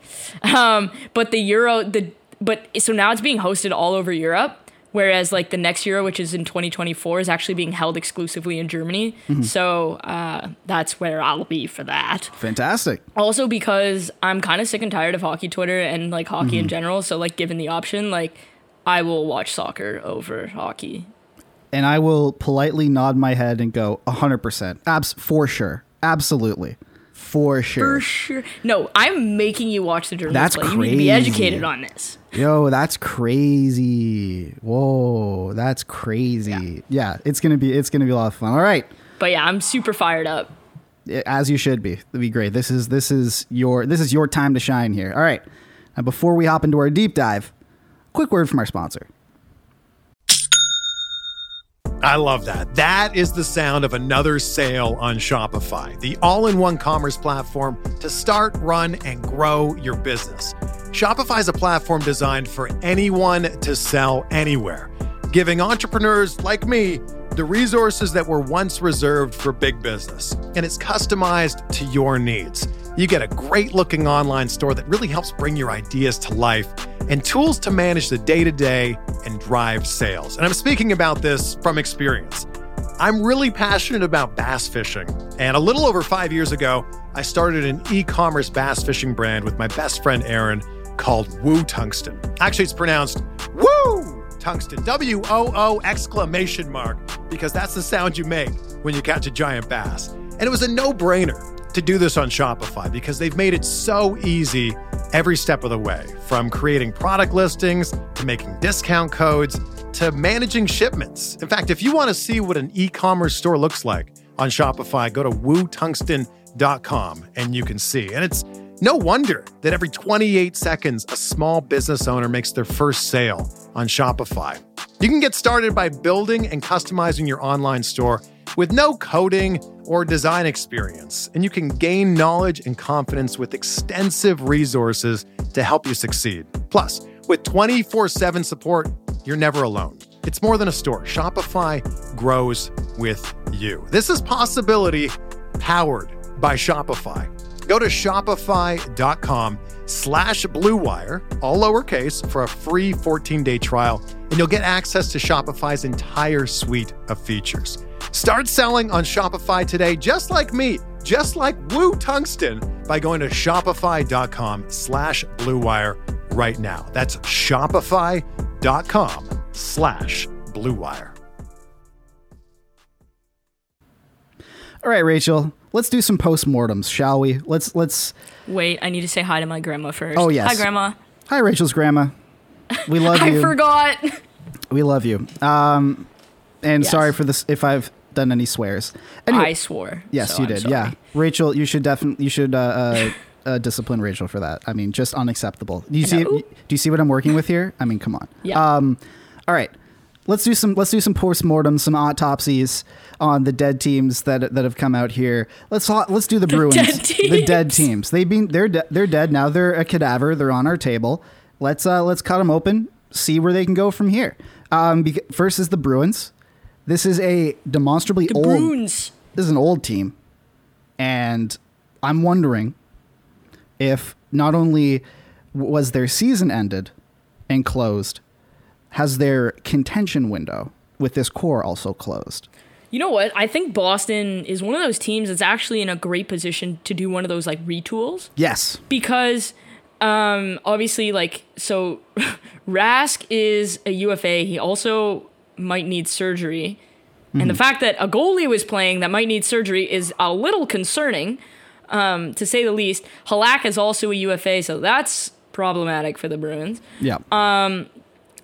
Um, but the Euro, the but so now it's being hosted all over Europe, whereas like the next Euro, which is in 2024, is actually being held exclusively in Germany. So uh, that's where I'll be for that. Fantastic. Also because I'm kind of sick and tired of hockey Twitter and like hockey in general. So like given the option, like I will watch soccer over hockey. And I will politely nod my head and go 100%. Abs for sure. Absolutely. For sure. For sure. No, I'm making you watch the Germans That's play. You need to be educated on this. Yo, that's crazy. Whoa, that's crazy. Yeah. it's going to be it's to be a lot of fun. All right. But yeah, I'm super fired up. as you should be. That'd be great. This is this is your this is your time to shine here. All right. Now before we hop into our deep dive, quick word from our sponsor. I love that. That is the sound of another sale on Shopify, the all in one commerce platform to start, run, and grow your business. Shopify is a platform designed for anyone to sell anywhere, giving entrepreneurs like me the resources that were once reserved for big business, and it's customized to your needs. You get a great looking online store that really helps bring your ideas to life and tools to manage the day to day and drive sales. And I'm speaking about this from experience. I'm really passionate about bass fishing, and a little over five years ago, I started an e commerce bass fishing brand with my best friend Aaron called Woo Tungsten. Actually, it's pronounced Woo! tungsten. W O O exclamation mark, because that's the sound you make when you catch a giant bass. And it was a no brainer to do this on Shopify because they've made it so easy every step of the way from creating product listings to making discount codes to managing shipments. In fact, if you want to see what an e commerce store looks like on Shopify, go to wootungsten.com and you can see. And it's no wonder that every 28 seconds, a small business owner makes their first sale on Shopify. You can get started by building and customizing your online store with no coding or design experience, and you can gain knowledge and confidence with extensive resources to help you succeed. Plus, with 24 7 support, you're never alone. It's more than a store. Shopify grows with you. This is possibility powered by Shopify. Go to shopify.com slash bluewire, all lowercase, for a free 14-day trial, and you'll get access to Shopify's entire suite of features. Start selling on Shopify today, just like me, just like Woo Tungsten, by going to shopify.com slash bluewire right now. That's shopify.com slash bluewire. All right, Rachel, let's do some postmortems, shall we? Let's let's. Wait, I need to say hi to my grandma first. Oh, yes. Hi, grandma. Hi, Rachel's grandma. We love I you. I forgot. We love you. Um, and Yes. sorry for this if I've done any swears. Anyway, I swore. yes, so you I'm did. sorry. Yeah, Rachel, you should definitely you should uh, uh, uh, discipline Rachel for that. I mean, just unacceptable. Do you see? Do you see what I'm working with here? I mean, come on. Yeah. Um, all right. Let's do some let's do some postmortems, some autopsies on the dead teams that that have come out here. Let's let's do the, Bruins, dead the dead teams. They've been they're de- they're dead now. They're a cadaver. They're on our table. Let's uh let's cut them open. See where they can go from here. Um, bec- first is the Bruins. This is a demonstrably The old. Bruins. This is an old team, and I'm wondering if not only was their season ended and closed, has their contention window with this core also closed? You know what? I think Boston is one of those teams that's actually in a great position to do one of those like retools Yes. because um obviously like so Rask is a UFA. He also might need surgery. And the fact that a goalie was playing that might need surgery is a little concerning, um, to say the least. Halak is also a UFA, so that's problematic for the Bruins. Yeah. Um,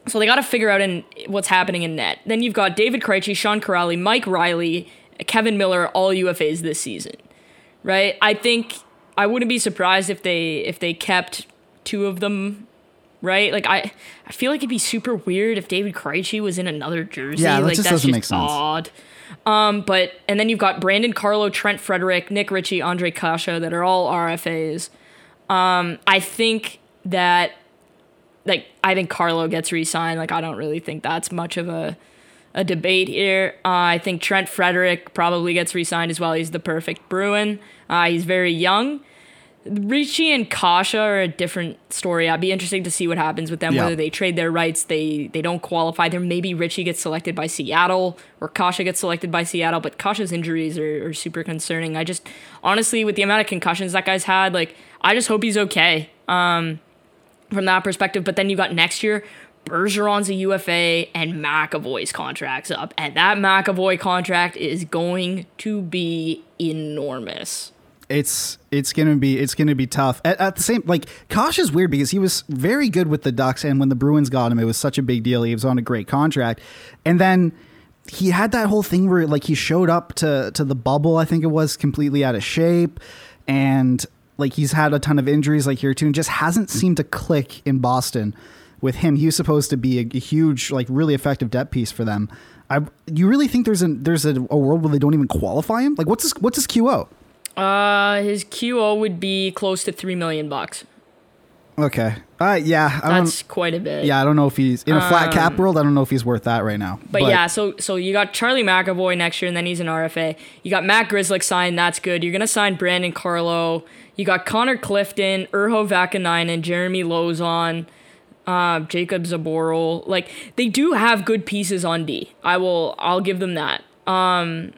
So they got to figure out in what's happening in net. Then you've got David Krejci, Sean Kuraly, Mike Reilly, Kevan Miller, all UFAs this season, right? I think I wouldn't be surprised if they if they kept two of them, right? Like I I feel like it'd be super weird if David Krejci was in another jersey. Yeah, that like just that's doesn't just make sense. odd. Um, but and then you've got Brandon Carlo, Trent Frederic, Nick Ritchie, Ondrej Kase that are all RFAs. Um, I think that like I think Carlo gets re-signed. Like I don't really think that's much of a a debate here. Uh, I think Trent Frederic probably gets re-signed as well. He's the perfect Bruin. Uh, he's very young. Ritchie and Kase are a different story. I'd be interested to see what happens with them. Yeah. Whether they trade their rights, they they don't qualify. There maybe Ritchie gets selected by Seattle or Kase gets selected by Seattle. But Kase's injuries are, are super concerning. I just honestly, with the amount of concussions that guy's had, like I just hope he's okay. Um, from that perspective. But then you got next year, Bergeron's a UFA and McAvoy's contract's up. And that McAvoy contract is going to be enormous. It's it's gonna be it's gonna be tough. At, at the same like Kosh is weird because he was very good with the Ducks, and when the Bruins got him, it was such a big deal. He was on a great contract, and then he had that whole thing where like he showed up to to the bubble. I think it was completely out of shape, and like he's had a ton of injuries like here too, and just hasn't seemed to click in Boston with him. He was supposed to be a, a huge like really effective depth piece for them. I you really think there's a there's a, a world where they don't even qualify him? Like what's his what's his QO? Uh, his QO would be close to three million bucks. Okay. Uh, yeah. I That's quite a bit. Yeah, I don't know if he's in a flat cap world. I don't know if he's worth that right now. But, yeah, so so you got Charlie McAvoy next year, and then he's an RFA. You got Matt Grzelcyk signed. That's good. You're gonna sign Brandon Carlo. You got Connor Clifton, Urho Vaakanainen, Jeremy Lauzon, uh, Jakub Zboril. Like they do have good pieces on D. I will. I'll give them that. Um,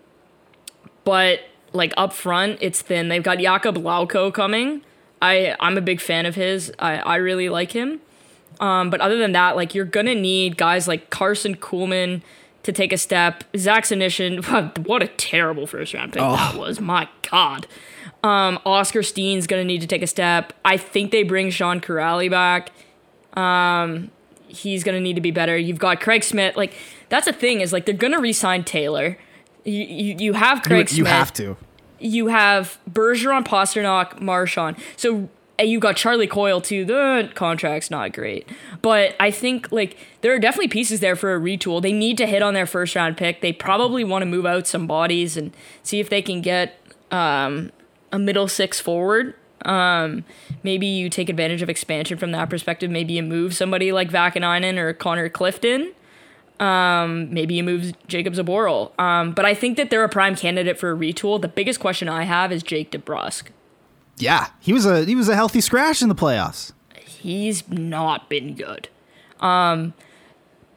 but like up front, it's thin. They've got Jakob Lauko coming. I I'm a big fan of his. I I really like him. Um, but other than that, like you're gonna need guys like Karson Kuhlman to take a step. Zach Senyshyn, what a terrible first round pick that was. My God. Um, Oskar Steen's gonna need to take a step. I think they bring Sean Kuraly back. Um, he's gonna need to be better. You've got Craig Smith. Like that's the thing is like they're gonna re-sign Taylor. You you, you have you, Craig you Smith have to. you have Bergeron, Pastrnak, Marchand. So and you got Charlie Coyle too. The contract's not great, but I think like there are definitely pieces there for a retool. They need to hit on their first round pick. They probably want to move out some bodies and see if they can get um, a middle six forward. Um, maybe you take advantage of expansion from that perspective. Maybe you move somebody like Vaakanainen or Connor Clifton. Um, maybe you move Jakub Zboril. Um, but I think that they're a prime candidate for a retool. The biggest question I have is Jake DeBrusk. Yeah, he was a he was a healthy scratch in the playoffs. He's not been good. Um,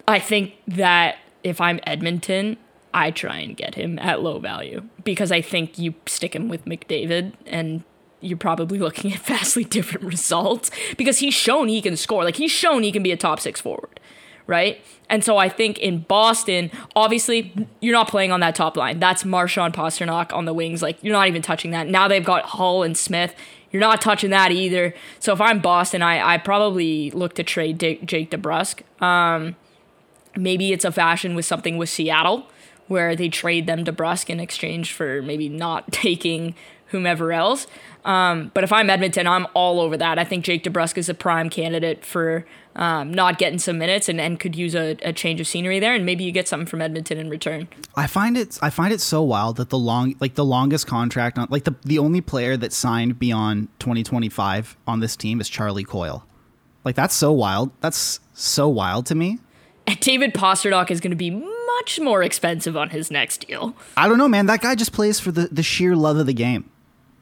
I think that if I'm Edmonton, I try and get him at low value because I think you stick him with McDavid and you're probably looking at vastly different results because he's shown he can score. Like he's shown he can be a top six forward, right? And so I think in Boston, obviously you're not playing on that top line. That's Marchand Pastrnak on the wings. Like you're not even touching that. Now they've got Hull and Smith. You're not touching that either. So if I'm Boston, I, I probably look to trade Jake, Jake DeBrusk. Um, maybe it's a fashion with something with Seattle where they trade them DeBrusk in exchange for maybe not taking whomever else. Um, but if I'm Edmonton, I'm all over that. I think Jake DeBrusk is a prime candidate for um, not getting some minutes and, and could use a, a change of scenery there, and maybe you get something from Edmonton in return. I find it I find it so wild that the long like the longest contract on like the the only player that signed beyond 2025 on this team is Charlie Coyle. Like that's so wild. That's so wild to me. And David Pastrnak is going to be much more expensive on his next deal. I don't know, man. That guy just plays for the the sheer love of the game.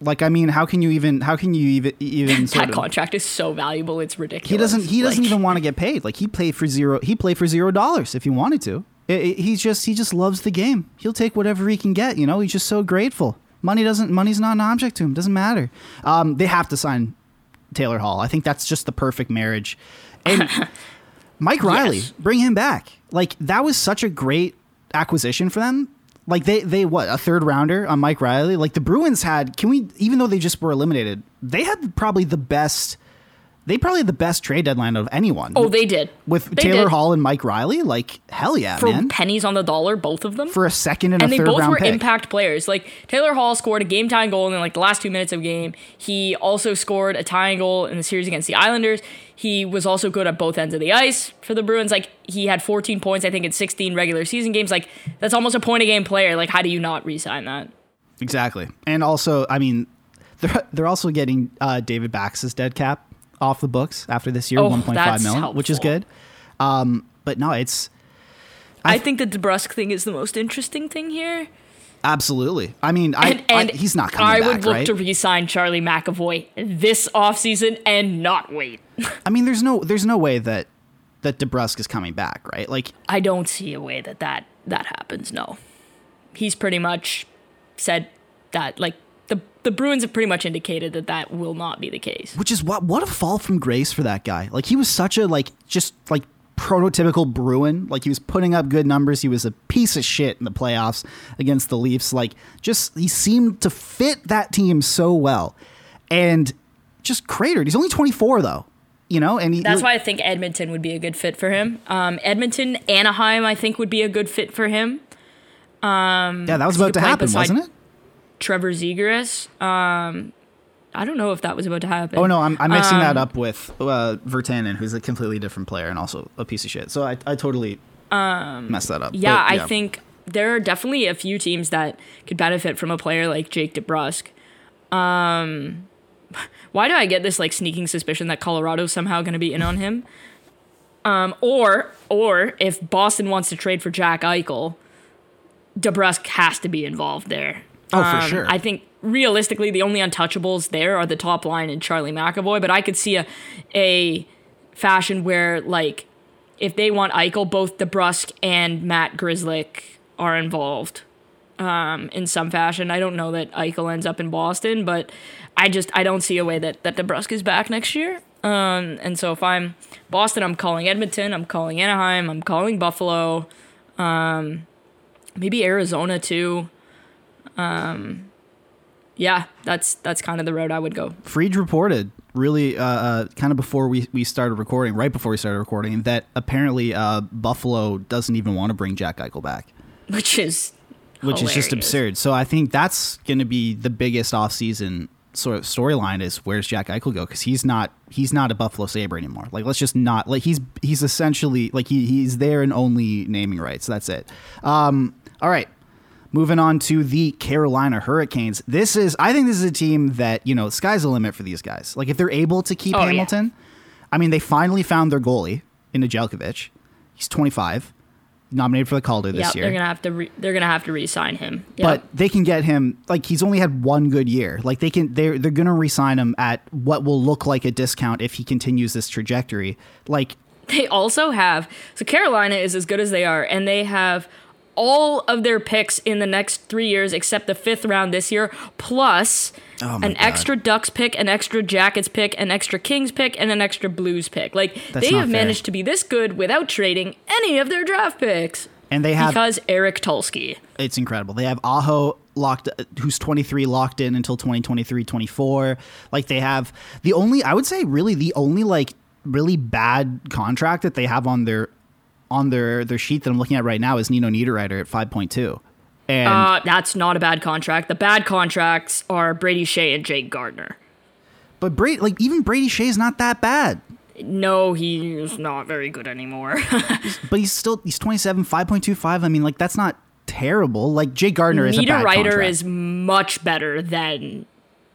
Like I mean, how can you even how can you even even sort That of, contract is so valuable; it's ridiculous. he doesn't he doesn't Like- even want to get paid. Like he played for zero he played for zero dollars if he wanted to. It, it- he's just he just loves the game. He'll take whatever he can get. You know, he's just so grateful. Money doesn't money's not an object to him. Doesn't matter. Um, they have to sign Taylor Hall. I think that's just the perfect marriage. And Mike Reilly, Yes. bring him back. Like that was such a great acquisition for them. Like they they what a third rounder on Mike Reilly. Like the Bruins had. Can we even though they just were eliminated, they had probably the best. They probably had the best trade deadline of anyone. Oh, they did with They Taylor did. Hall and Mike Reilly. Like hell yeah, for man. pennies on the dollar, both of them. For a second and, and a they third both round were pick. impact players. Like Taylor Hall scored a game tying goal in like the last two minutes of the game. He also scored a tying goal in the series against the Islanders. He was also good at both ends of the ice for the Bruins. Like he had 14 points, I think, in 16 regular season games. Like that's almost a point a game player. Like how do you not re-sign that? Exactly. And also, I mean, they're they're also getting uh, David Backes's dead cap off the books after this year, Oh, 1.5 that's which is good. Um, but no, it's I, think the DeBrusk thing is the most interesting thing here. absolutely. I mean, I, And, and I he's not coming back. I back, would look right? to re-sign Charlie McAvoy this offseason and not wait. I mean, there's no there's no way that that DeBrusk is coming back, right? Like, I don't see a way that that, that happens. No, he's pretty much said that like the the Bruins have pretty much indicated that that will not be the case. which is what what a fall from grace for that guy. Like, he was such a like just like prototypical Bruin. Like, he was putting up good numbers. He was a piece of shit in the playoffs against the Leafs. Like, just he seemed to fit that team so well, and just cratered. He's only 24 though, you know, and he, That's why I think Edmonton would be a good fit for him. Um, Edmonton, Anaheim, I think would be a good fit for him. yeah, that was about to happen, beside- wasn't it? Trevor Zegras. Um, I don't know if that was about to happen. Oh no, I'm, I'm mixing Um, that up with uh, Virtanen, who's a completely different player and also a piece of shit. So I, I totally messed that up. Um, Yeah, But, I think there are definitely a few teams that could benefit from a player like Jake DeBrusk. Um, why do I get this like sneaking suspicion that Colorado's somehow going to be in on him? Um, or or if Boston wants to trade for Jack Eichel, DeBrusk has to be involved there. Oh, for Um, sure. I think realistically, the only untouchables there are the top line and Charlie McAvoy. But I could see a a fashion where like if they want Eichel, both DeBrusk and Matt Grzelcyk are involved um, in some fashion. I don't know that Eichel ends up in Boston, but I just I don't see a way that that DeBrusk is back next year. Um, and so if I'm Boston, I'm calling Edmonton, I'm calling Anaheim, I'm calling Buffalo, um, maybe Arizona too. Um, yeah, that's that's kind of the road I would go. Freed reported really uh, uh, kind of before we, we started recording, right before we started recording, that apparently uh, Buffalo doesn't even want to bring Jack Eichel back, Which is which is just absurd. So I think that's going to be the biggest offseason sort of storyline is where's Jack Eichel go because he's not he's not a Buffalo Sabre anymore. Like let's just not like he's he's essentially like he he's there and only naming rights. That's it. Um, all right. Moving on to the Carolina Hurricanes. This is, I think, this is a team that you know, sky's the limit for these guys. Like if they're able to keep Oh, yeah. Hamilton, I mean, they finally found their goalie in Nedeljkovic. He's 25, nominated for the Calder this yeah, year. they're gonna have to re- they're gonna have to re-sign him. Yeah. But they can get him like he's only had one good year. Like they can they're they're gonna re-sign him at what will look like a discount if he continues this trajectory. Like they also have so Carolina is as good as they are, and they have all of their picks in the next three years except the fifth round this year, plus Oh an God. extra Ducks pick, an extra Jackets pick, an extra Kings pick, and an extra Blues pick. Like That's they have fair. managed to be this good without trading any of their draft picks. and they have because Eric Tulsky. it's incredible. They have Aho locked who's 23 locked in until 2023 24. Like they have the only I would say really the only like really bad contract that they have on their on their their sheet that I'm looking at right now is Nino Niederreiter at 5.2. And Uh, that's not a bad contract. The bad contracts are Brady Skjei and Jake Gardiner. but Brady like even Brady Skjei's not that bad. No, he's not very good anymore. But he's still he's 27 5.25. I mean like that's not terrible. Like Jake Gardiner is a bad Niederreiter contract. is much better than.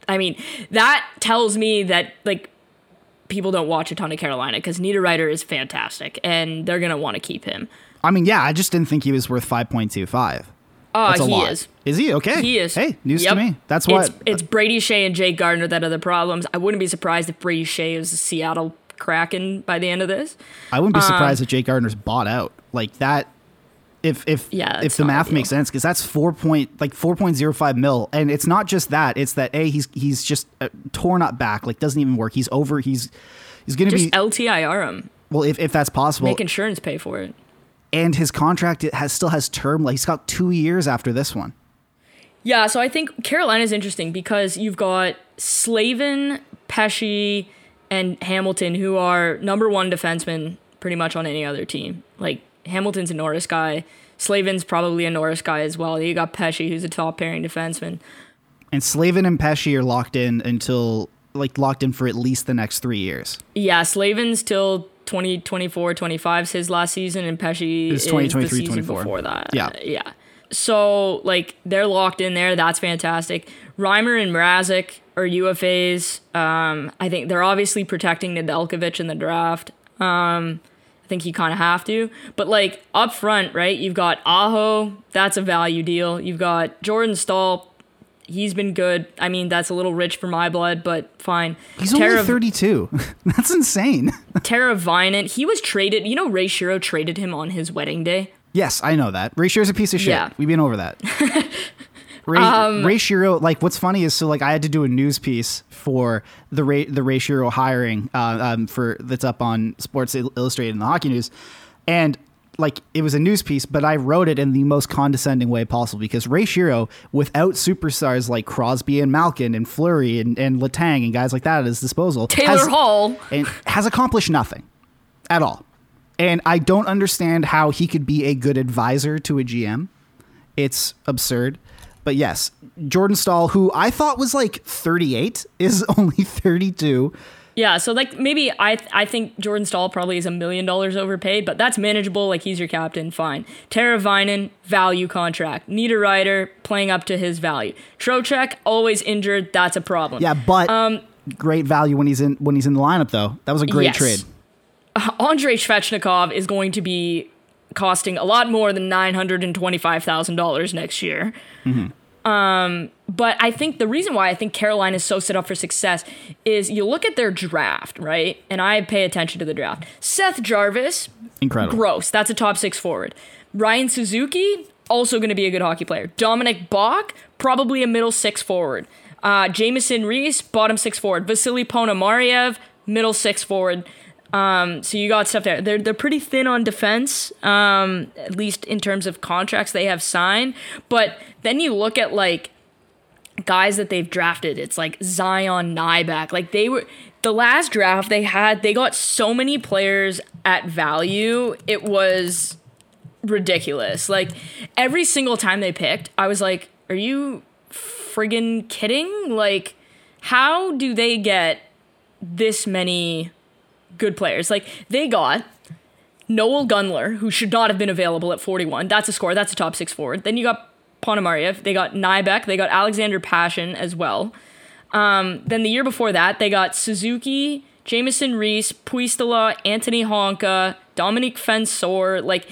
I mean, that tells me that like people don't watch a ton of Carolina because Niederreiter is fantastic and they're gonna want to keep him. I mean yeah, I just didn't think he was worth 5.25. Oh, ah, That's a he lot. is. Is he okay? He is. Hey, news Yep. to me. That's what It's, it's Brady Skjei and Jake Gardiner that are the problems. I wouldn't be surprised if Brady Skjei is a Seattle Kraken by the end of this. I wouldn't be um, surprised if Jake Gardiner's bought out like that. If if Yeah, if the math makes sense, because that's four point like four point zero five mil, and it's not just that. It's that a he's he's just uh, torn up back, like doesn't even work. He's over. He's he's gonna Just be LTIR him. well if if that's possible. Make insurance pay for it. and his contract it has still has term. Like he's got two years after this one. Yeah, so I think Carolina is interesting because you've got Slavin, Pesce, and Hamilton, who are number one defensemen pretty much on any other team. Like Hamilton's a Norris guy, Slavin's probably a Norris guy as well. You got Pesce, who's a top pairing defenseman. And Slavin and Pesce are locked in until like locked in for at least the next three years. Yeah, Slavin's till 2024, 25's his last season, and Pesce is 2023, the season 24. before that. Yeah. yeah. So like they're locked in there. That's fantastic. Reimer and Mrazek are UFAs. Um, I think they're obviously protecting Nedeljkovic in the draft. Um, I think you kind of have to. But like up front, right? You've got Aho. That's a value deal. You've got Jordan Staal. He's been good. I mean, that's a little rich for my blood, but fine. He's Tara- only thirty two. that's insane. Teravainen, he was traded. You know, Ray Shero traded him on his wedding day. Yes, I know that. Ray Shero's a piece of shit. Yeah. We've been over that. Ray, Um, Ray Shero, like, what's funny is so like I had to do a news piece for the Ray the Ray Shero hiring uh, um, for that's up on Sports Illustrated and the Hockey News, and like it was a news piece, but I wrote it in the most condescending way possible because Ray Shero, without superstars like Crosby and Malkin and Fleury and, and Letang and guys like that at his disposal, Taylor has- Hall. and has accomplished nothing at all. And I don't understand how he could be a good advisor to a GM. It's absurd. But yes, Jordan Staal, who I thought was like 38, is only 32. Yeah, so like maybe I I think Jordan Staal probably is a million dollars overpaid, but that's manageable. Like he's your captain, fine. Teravainen, value contract. Niederreiter playing up to his value. Trocheck always injured. That's a problem. Yeah, but um, great value when he's in when he's in the lineup though. That was a great Yes. trade. Andrei Svechnikov is going to be costing a lot more than nine hundred and twenty-five thousand dollars next year. Um, but I think the reason why I think Carolina is so set up for success is you look at their draft, right? And I pay attention to the draft. Seth Jarvis, Incredible. gross. That's a top six forward. Ryan Suzuki, also going to be a good hockey player. Dominik Bokk, probably a middle six forward. Uh, Jamieson Rees, bottom six forward. Vasily Ponomarev, middle six forward. Um, so you got stuff there. They're they're pretty thin on defense, um, at least in terms of contracts they have signed. But then you look at like guys that they've drafted. It's like Zion Nybeck. Like they were the last draft they had. They got so many players at value. It was ridiculous. Like every single time they picked, I was like, "Are you friggin' kidding? Like, how do they get this many good players? Like they got." Noel Gunler, who should not have been available at 41. That's a score. That's a top six forward. Then you got Ponomarev. They got Nybeck. They got Alexander Pashin as well. Um, then the year before that, they got Suzuki, Jamieson Rees, Puistola, Anttoni Honka, Domenick Fensore, like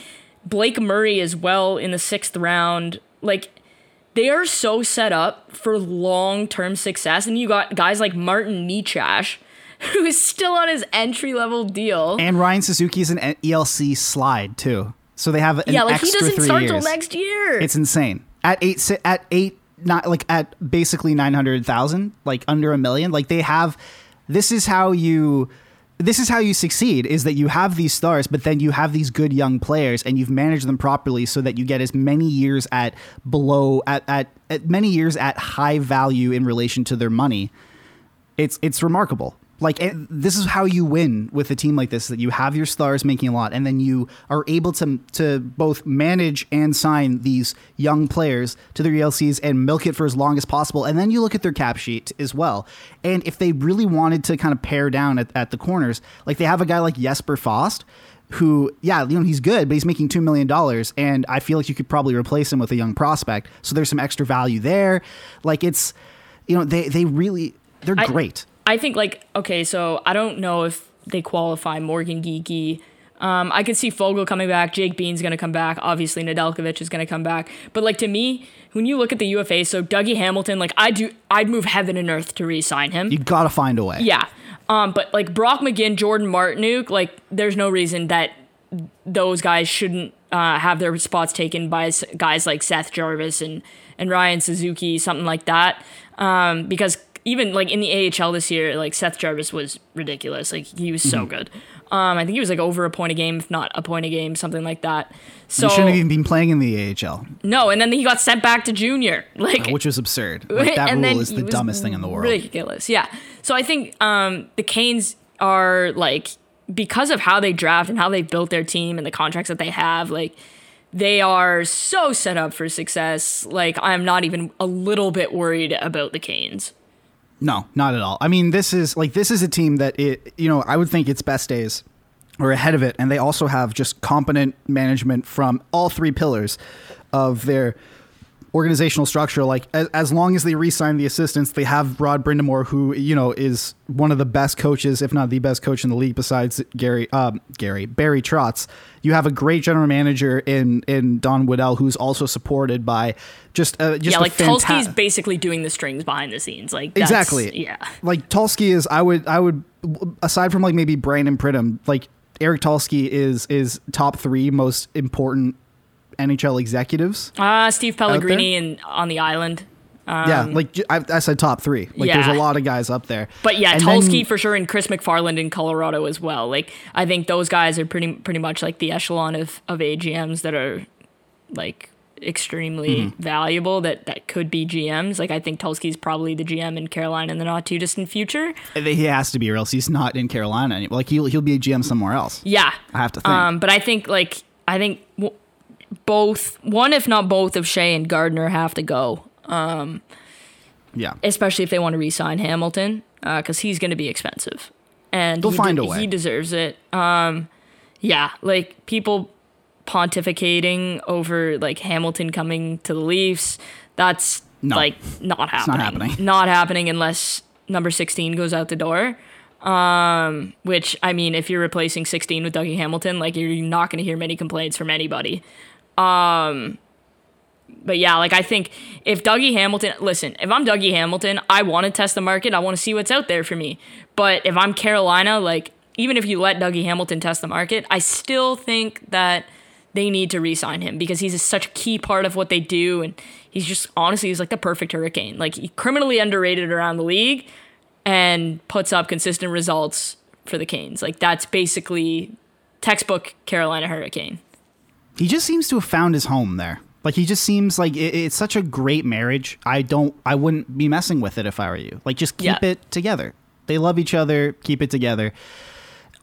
Blake Murray as well in the sixth round. Like they are so set up for long term success. And you got guys like Martin Necas, who is still on his entry level deal. And Ryan Suzuki is an ELC slide too. So they have an yeah, like he doesn't start till next year. It's insane. At eight, at eight, not like at basically nine hundred thousand, like under a million. Like they have. This is how you. This is how you succeed: is that you have these stars, but then you have these good young players, and you've managed them properly so that you get as many years at below at at, at many years at high value in relation to their money. It's it's remarkable. Like it, this is how you win with a team like this that you have your stars making a lot and then you are able to to both manage and sign these young players to their ELCs and milk it for as long as possible and then you look at their cap sheet as well. And if they really wanted to kind of pare down at, at the corners, like they have a guy like Jesper Fast who, yeah, you know, he's good, but he's making $2 million. And I feel like you could probably replace him with a young prospect. So there's some extra value there. Like it's, you know, they, they really, they're I- great. I think like okay, so I don't know if they qualify Morgan Geekie. Um, I could see Foegele coming back. Jake Bean's gonna come back. Obviously, Nedeljkovic is gonna come back. But like to me, when you look at the UFA, so Dougie Hamilton, like I do, I'd move heaven and earth to re-sign him. You got to find a way. yeah. Um, but like Brock McGinn, Jordan Martinook, like there's no reason that those guys shouldn't uh, have their spots taken by guys like Seth Jarvis and and Ryan Suzuki, something like that. Um, because even like in the AHL this year, like Seth Jarvis was ridiculous. Like he was so good. Um, I think he was like over a point a game, if not a point a game, something like that. So he shouldn't have even been playing in the AHL, no, and then he got sent back to junior. Like which was absurd. Like, that rule is the dumbest thing in the world. Ridiculous. Yeah. So I think um, the Canes are like because of how they draft and how they built their team and the contracts that they have, like they are so set up for success. Like I'm not even a little bit worried about the Canes. No, not at all. I mean, this is like this is a team that it you know I would think its best days are ahead of it, and they also have just competent management from all three pillars of their organizational structure. Like as, as long as they re-sign the assistants, they have Rod Brind'Amour, who you know is one of the best coaches, if not the best coach in the league, besides Gary um, Gary Barry Trotz. You have a great general manager in in Don Waddell, who's also supported by just uh, just yeah, like fanta- Tulsky's basically doing the strings behind the scenes. Like that's- exactly Yeah. like Tulsky is i would i would aside from like maybe brandon pridham like eric Tulsky is is top three most important nhl executives Uh, Steve Pellegrini and on the island. yeah like I said top three like there's a lot of guys up there But yeah, And Tulsky then- for sure, and Chris MacFarland in Colorado as well. Like I think those guys are pretty pretty much like the echelon of of AGMs that are like extremely Mm-hmm. valuable that that could be GMs. Like I think Tulsky's probably the GM in Carolina in the not too distant future. he has to be or else he's not in carolina anymore like he'll, he'll be a gm somewhere else Yeah, i have to think Um, but I think like I think both one if not both of Skjei and Gardiner have to go. Um, yeah especially if they want to re-sign Hamilton, because he's going to be expensive, and They'll he find de- a way. He deserves it. Um, yeah, like people pontificating over like Hamilton coming to the Leafs. That's No. like not happening. not happening. Not happening unless number 16 goes out the door. Um, which I mean, if you're replacing 16 with Dougie Hamilton, like you're not going to hear many complaints from anybody. Um, but yeah, like I think if Dougie Hamilton, listen, if I'm Dougie Hamilton, I want to test the market. I want to see what's out there for me. But if I'm Carolina, like even if you let Dougie Hamilton test the market, I still think that they need to re-sign him because he's such a key part of what they do, and he's just honestly he's like the perfect hurricane. Like criminally underrated around the league, and puts up consistent results for the Canes. Like that's basically textbook Carolina Hurricane. He just seems to have found his home there. Like he just seems like it, it's such a great marriage. I don't, I wouldn't be messing with it if I were you. Like just keep Yeah. it together. They love each other. Keep it together.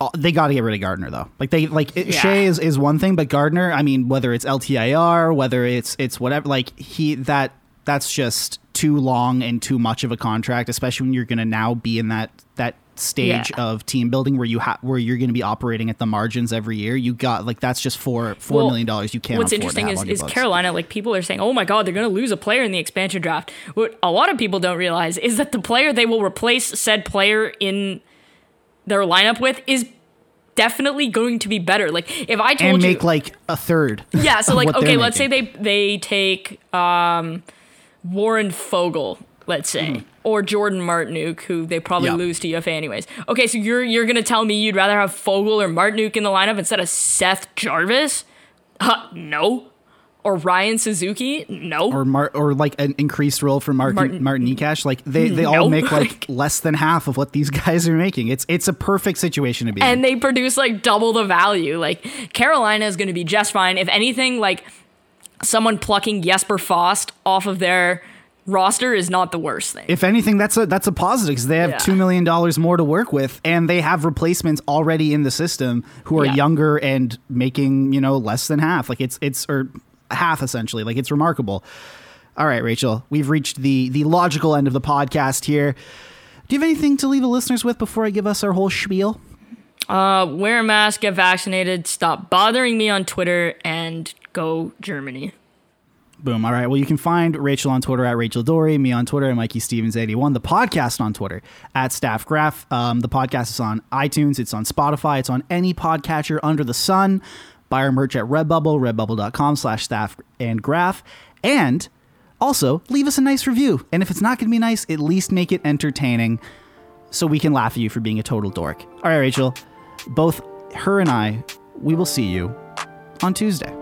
Uh, They got to get rid of Gardiner though. Like they like it, Yeah. Skjei is, is one thing, but Gardiner. I mean, whether it's LTIR, whether it's it's whatever. Like he that that's just too long and too much of a contract, especially when you're going to now be in that that stage Yeah. of team building where you have where you're going to be operating at the margins every year. You got like that's just four four Well, million dollars you can't. What's interesting is, is books. Carolina, like people are saying, oh my God, they're going to lose a player in the expansion draft. What a lot of people don't realize is that the player they will replace said player in their lineup with is definitely going to be better. Like if I told and you, make like a third. yeah, so like okay, let's say they they take um, Warren Foegele, let's say, or Jordan Martinook, who they probably Mm-hmm. Lose to UFA anyways. Okay, so you're you're gonna tell me you'd rather have Foegele or Martinook in the lineup instead of Seth Jarvis? Uh, no. Or Ryan Suzuki? No. or Mar- or like an increased role for Martin Martin- Martin Necas. Like they, they all make like less than half of what these guys are making. It's it's a perfect situation to be in. and they produce like double the value. Like Carolina is going to be just fine. If anything, like someone plucking Jesper Fast off of their roster is not the worst thing. If anything, that's a that's a positive because they have Yeah. two million dollars more to work with, and they have replacements already in the system who are Yeah. younger and making you know less than half. Like it's it's or half essentially. Like it's remarkable. All right, Rachel, we've reached the the logical end of the podcast here. Do you have anything to leave the listeners with before I give us our whole spiel? Uh, wear a mask, get vaccinated, stop bothering me on Twitter, and go Germany. Boom. All right. Well, you can find Rachel on Twitter at Rachel Doerrie, me on Twitter at Mikey Stevens81, the podcast on Twitter at Staff Graph. Um, the podcast is on iTunes, it's on Spotify, it's on any podcatcher under the sun. Buy our merch at Redbubble, redbubble.com slash staff and graph. And also leave us a nice review. And if it's not going to be nice, at least make it entertaining so we can laugh at you for being a total dork. All right, Rachel. Both her and I, we will see you on Tuesday.